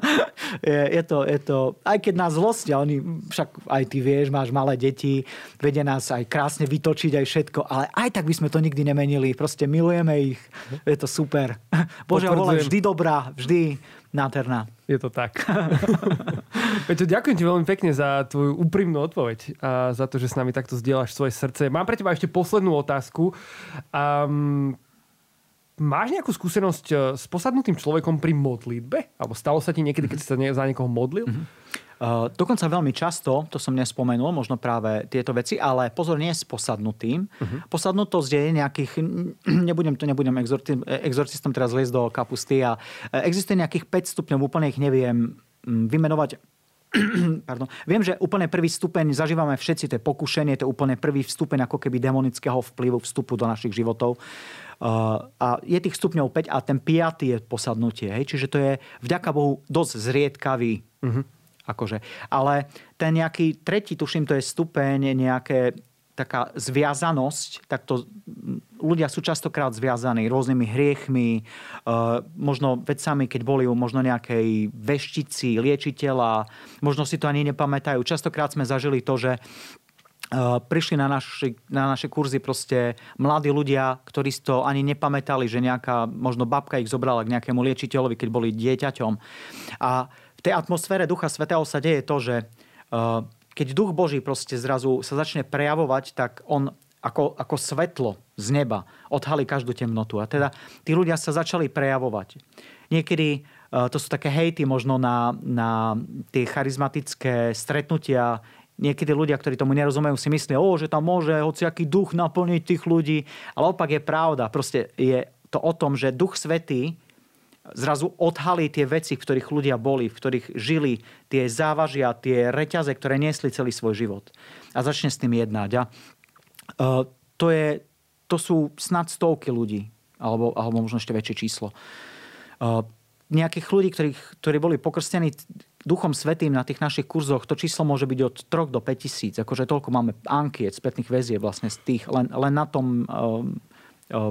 S2: *laughs* je, je, to, je to, aj keď nás zlostia, oni, však aj ty vieš, máš malé deti, vedia nás aj krásne vytočiť, aj všetko, ale aj tak by sme to nikdy nemenili. Proste milujeme ich. Je to super super. *laughs* Božia vola vždy dobrá, vždy nádherná.
S1: Je to tak. *laughs* Peťo, ďakujem ti veľmi pekne za tvoju úprimnú odpoveď a za to, že s nami takto zdieľaš svoje srdce. Mám pre teba ešte poslednú otázku. Um, máš nejakú skúsenosť eh, s posadnutým človekom pri modlitbe? Alebo stalo sa ti niekedy, keď si sa za niekoho modlil? Mm-hmm.
S2: Uh, dokonca veľmi často, to som nespomenul, možno práve tieto veci, ale pozor, nie s posadnutým. Uh-huh. Posadnutosť je nejakých, *clears throat* nebudem to nebudem exorci, exorcistom teraz liesť do kapusty a e, existuje nejakých 5 stupňov, úplne ich neviem mm, vymenovať *clears throat* Pardon. Viem, že úplne prvý stupeň zažívame všetci, to je pokušenie, to je úplne prvý stupeň ako keby demonického vplyvu vstupu do našich životov. Uh, a je tých stupňov 5 a ten piatý je posadnutie. Hej? Čiže to je vďaka Bohu dosť zriedkavý uh-huh Akože. Ale ten nejaký tretí, tuším, to je stupeň, nejaké taká zviazanosť, tak to ľudia sú častokrát zviazaní rôznymi hriechmi, e, možno vecami, keď boli u možno nejakej veštici, liečiteľa, možno si to ani nepamätajú. Častokrát sme zažili to, že e, prišli na, naši, na naše kurzy proste mladí ľudia, ktorí si to ani nepamätali, že nejaká možno babka ich zobrala k nejakému liečiteľovi, keď boli dieťaťom. A v tej atmosfére Ducha Svetého sa deje to, že uh, keď Duch Boží proste zrazu sa začne prejavovať, tak on ako, ako svetlo z neba odhalí každú temnotu. A teda tí ľudia sa začali prejavovať. Niekedy uh, to sú také hejty možno na, na tie charizmatické stretnutia. Niekedy ľudia, ktorí tomu nerozumejú, si myslia, o, že tam môže hociaký duch naplniť tých ľudí. Ale opak je pravda. Proste je to o tom, že Duch Svetý zrazu odhalí tie veci, v ktorých ľudia boli, v ktorých žili, tie závažia, tie reťaze, ktoré niesli celý svoj život. A začne s tým jednať. A uh, to, je, to sú snad stovky ľudí, alebo, alebo možno ešte väčšie číslo. Uh, nejakých ľudí, ktorí, ktorí boli pokrstení Duchom Svetým na tých našich kurzoch, to číslo môže byť od 3 do 5 tisíc. Akože toľko máme ankiet, spätných väzie vlastne z tých, len, len na tom uh,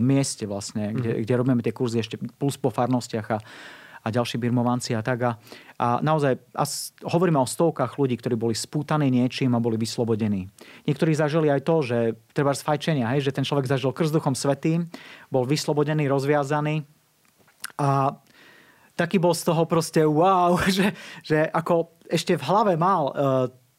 S2: mieste vlastne, kde, mm-hmm. kde robíme tie kurzy ešte plus po farnostiach a, a ďalší birmovanci a tak. A, a naozaj a hovoríme o stovkách ľudí, ktorí boli spútaní niečím a boli vyslobodení. Niektorí zažili aj to, že treba z fajčenia, hej, že ten človek zažil krst duchom svetým, bol vyslobodený, rozviazaný a taký bol z toho proste wow, *laughs* že, že ako ešte v hlave mal uh,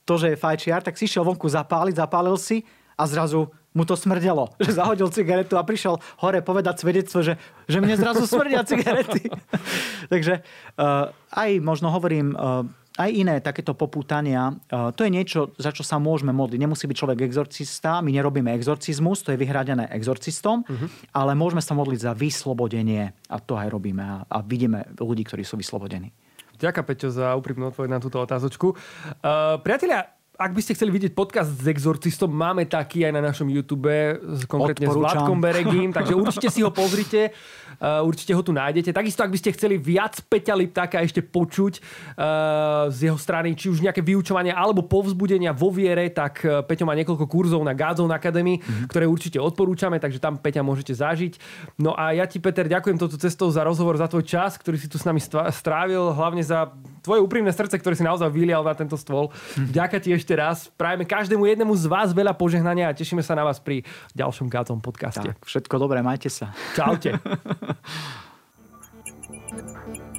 S2: to, že je fajčiar, tak si išiel vonku zapáliť, zapálil si a zrazu mu to smrdelo, *laughs* že zahodil cigaretu a prišiel hore povedať svedectvo, že, že mne zrazu smrdia cigarety. *laughs* Takže uh, aj možno hovorím, uh, aj iné takéto popútania, uh, to je niečo, za čo sa môžeme modliť. Nemusí byť človek exorcista, my nerobíme exorcizmus, to je vyhradené exorcistom, uh-huh. ale môžeme sa modliť za vyslobodenie a to aj robíme a, a vidíme ľudí, ktorí sú vyslobodení.
S1: Ďakujem, Peťo, za úprimnú odpoveď na túto otázočku. Uh, priatelia, ak by ste chceli vidieť podcast s exorcistom, máme taký aj na našom YouTube, konkrétne Odporúčam. s Vládkom Beregím, takže určite si ho pozrite, uh, určite ho tu nájdete. Takisto, ak by ste chceli viac Peťa Liptáka ešte počuť uh, z jeho strany, či už nejaké vyučovania alebo povzbudenia vo viere, tak uh, Peťo má niekoľko kurzov na Godzone Academy, mm-hmm. ktoré určite odporúčame, takže tam Peťa môžete zažiť. No a ja ti, Peter, ďakujem touto cestou za rozhovor, za tvoj čas, ktorý si tu s nami strávil, hlavne za tvoje úprimné srdce, ktoré si naozaj vylial na tento stôl. Ďakujem ti ešte raz. Prajeme každému jednému z vás veľa požehnania a tešíme sa na vás pri ďalšom gatom podcaste.
S2: Tak, všetko dobré, majte sa.
S1: Čaute. *laughs*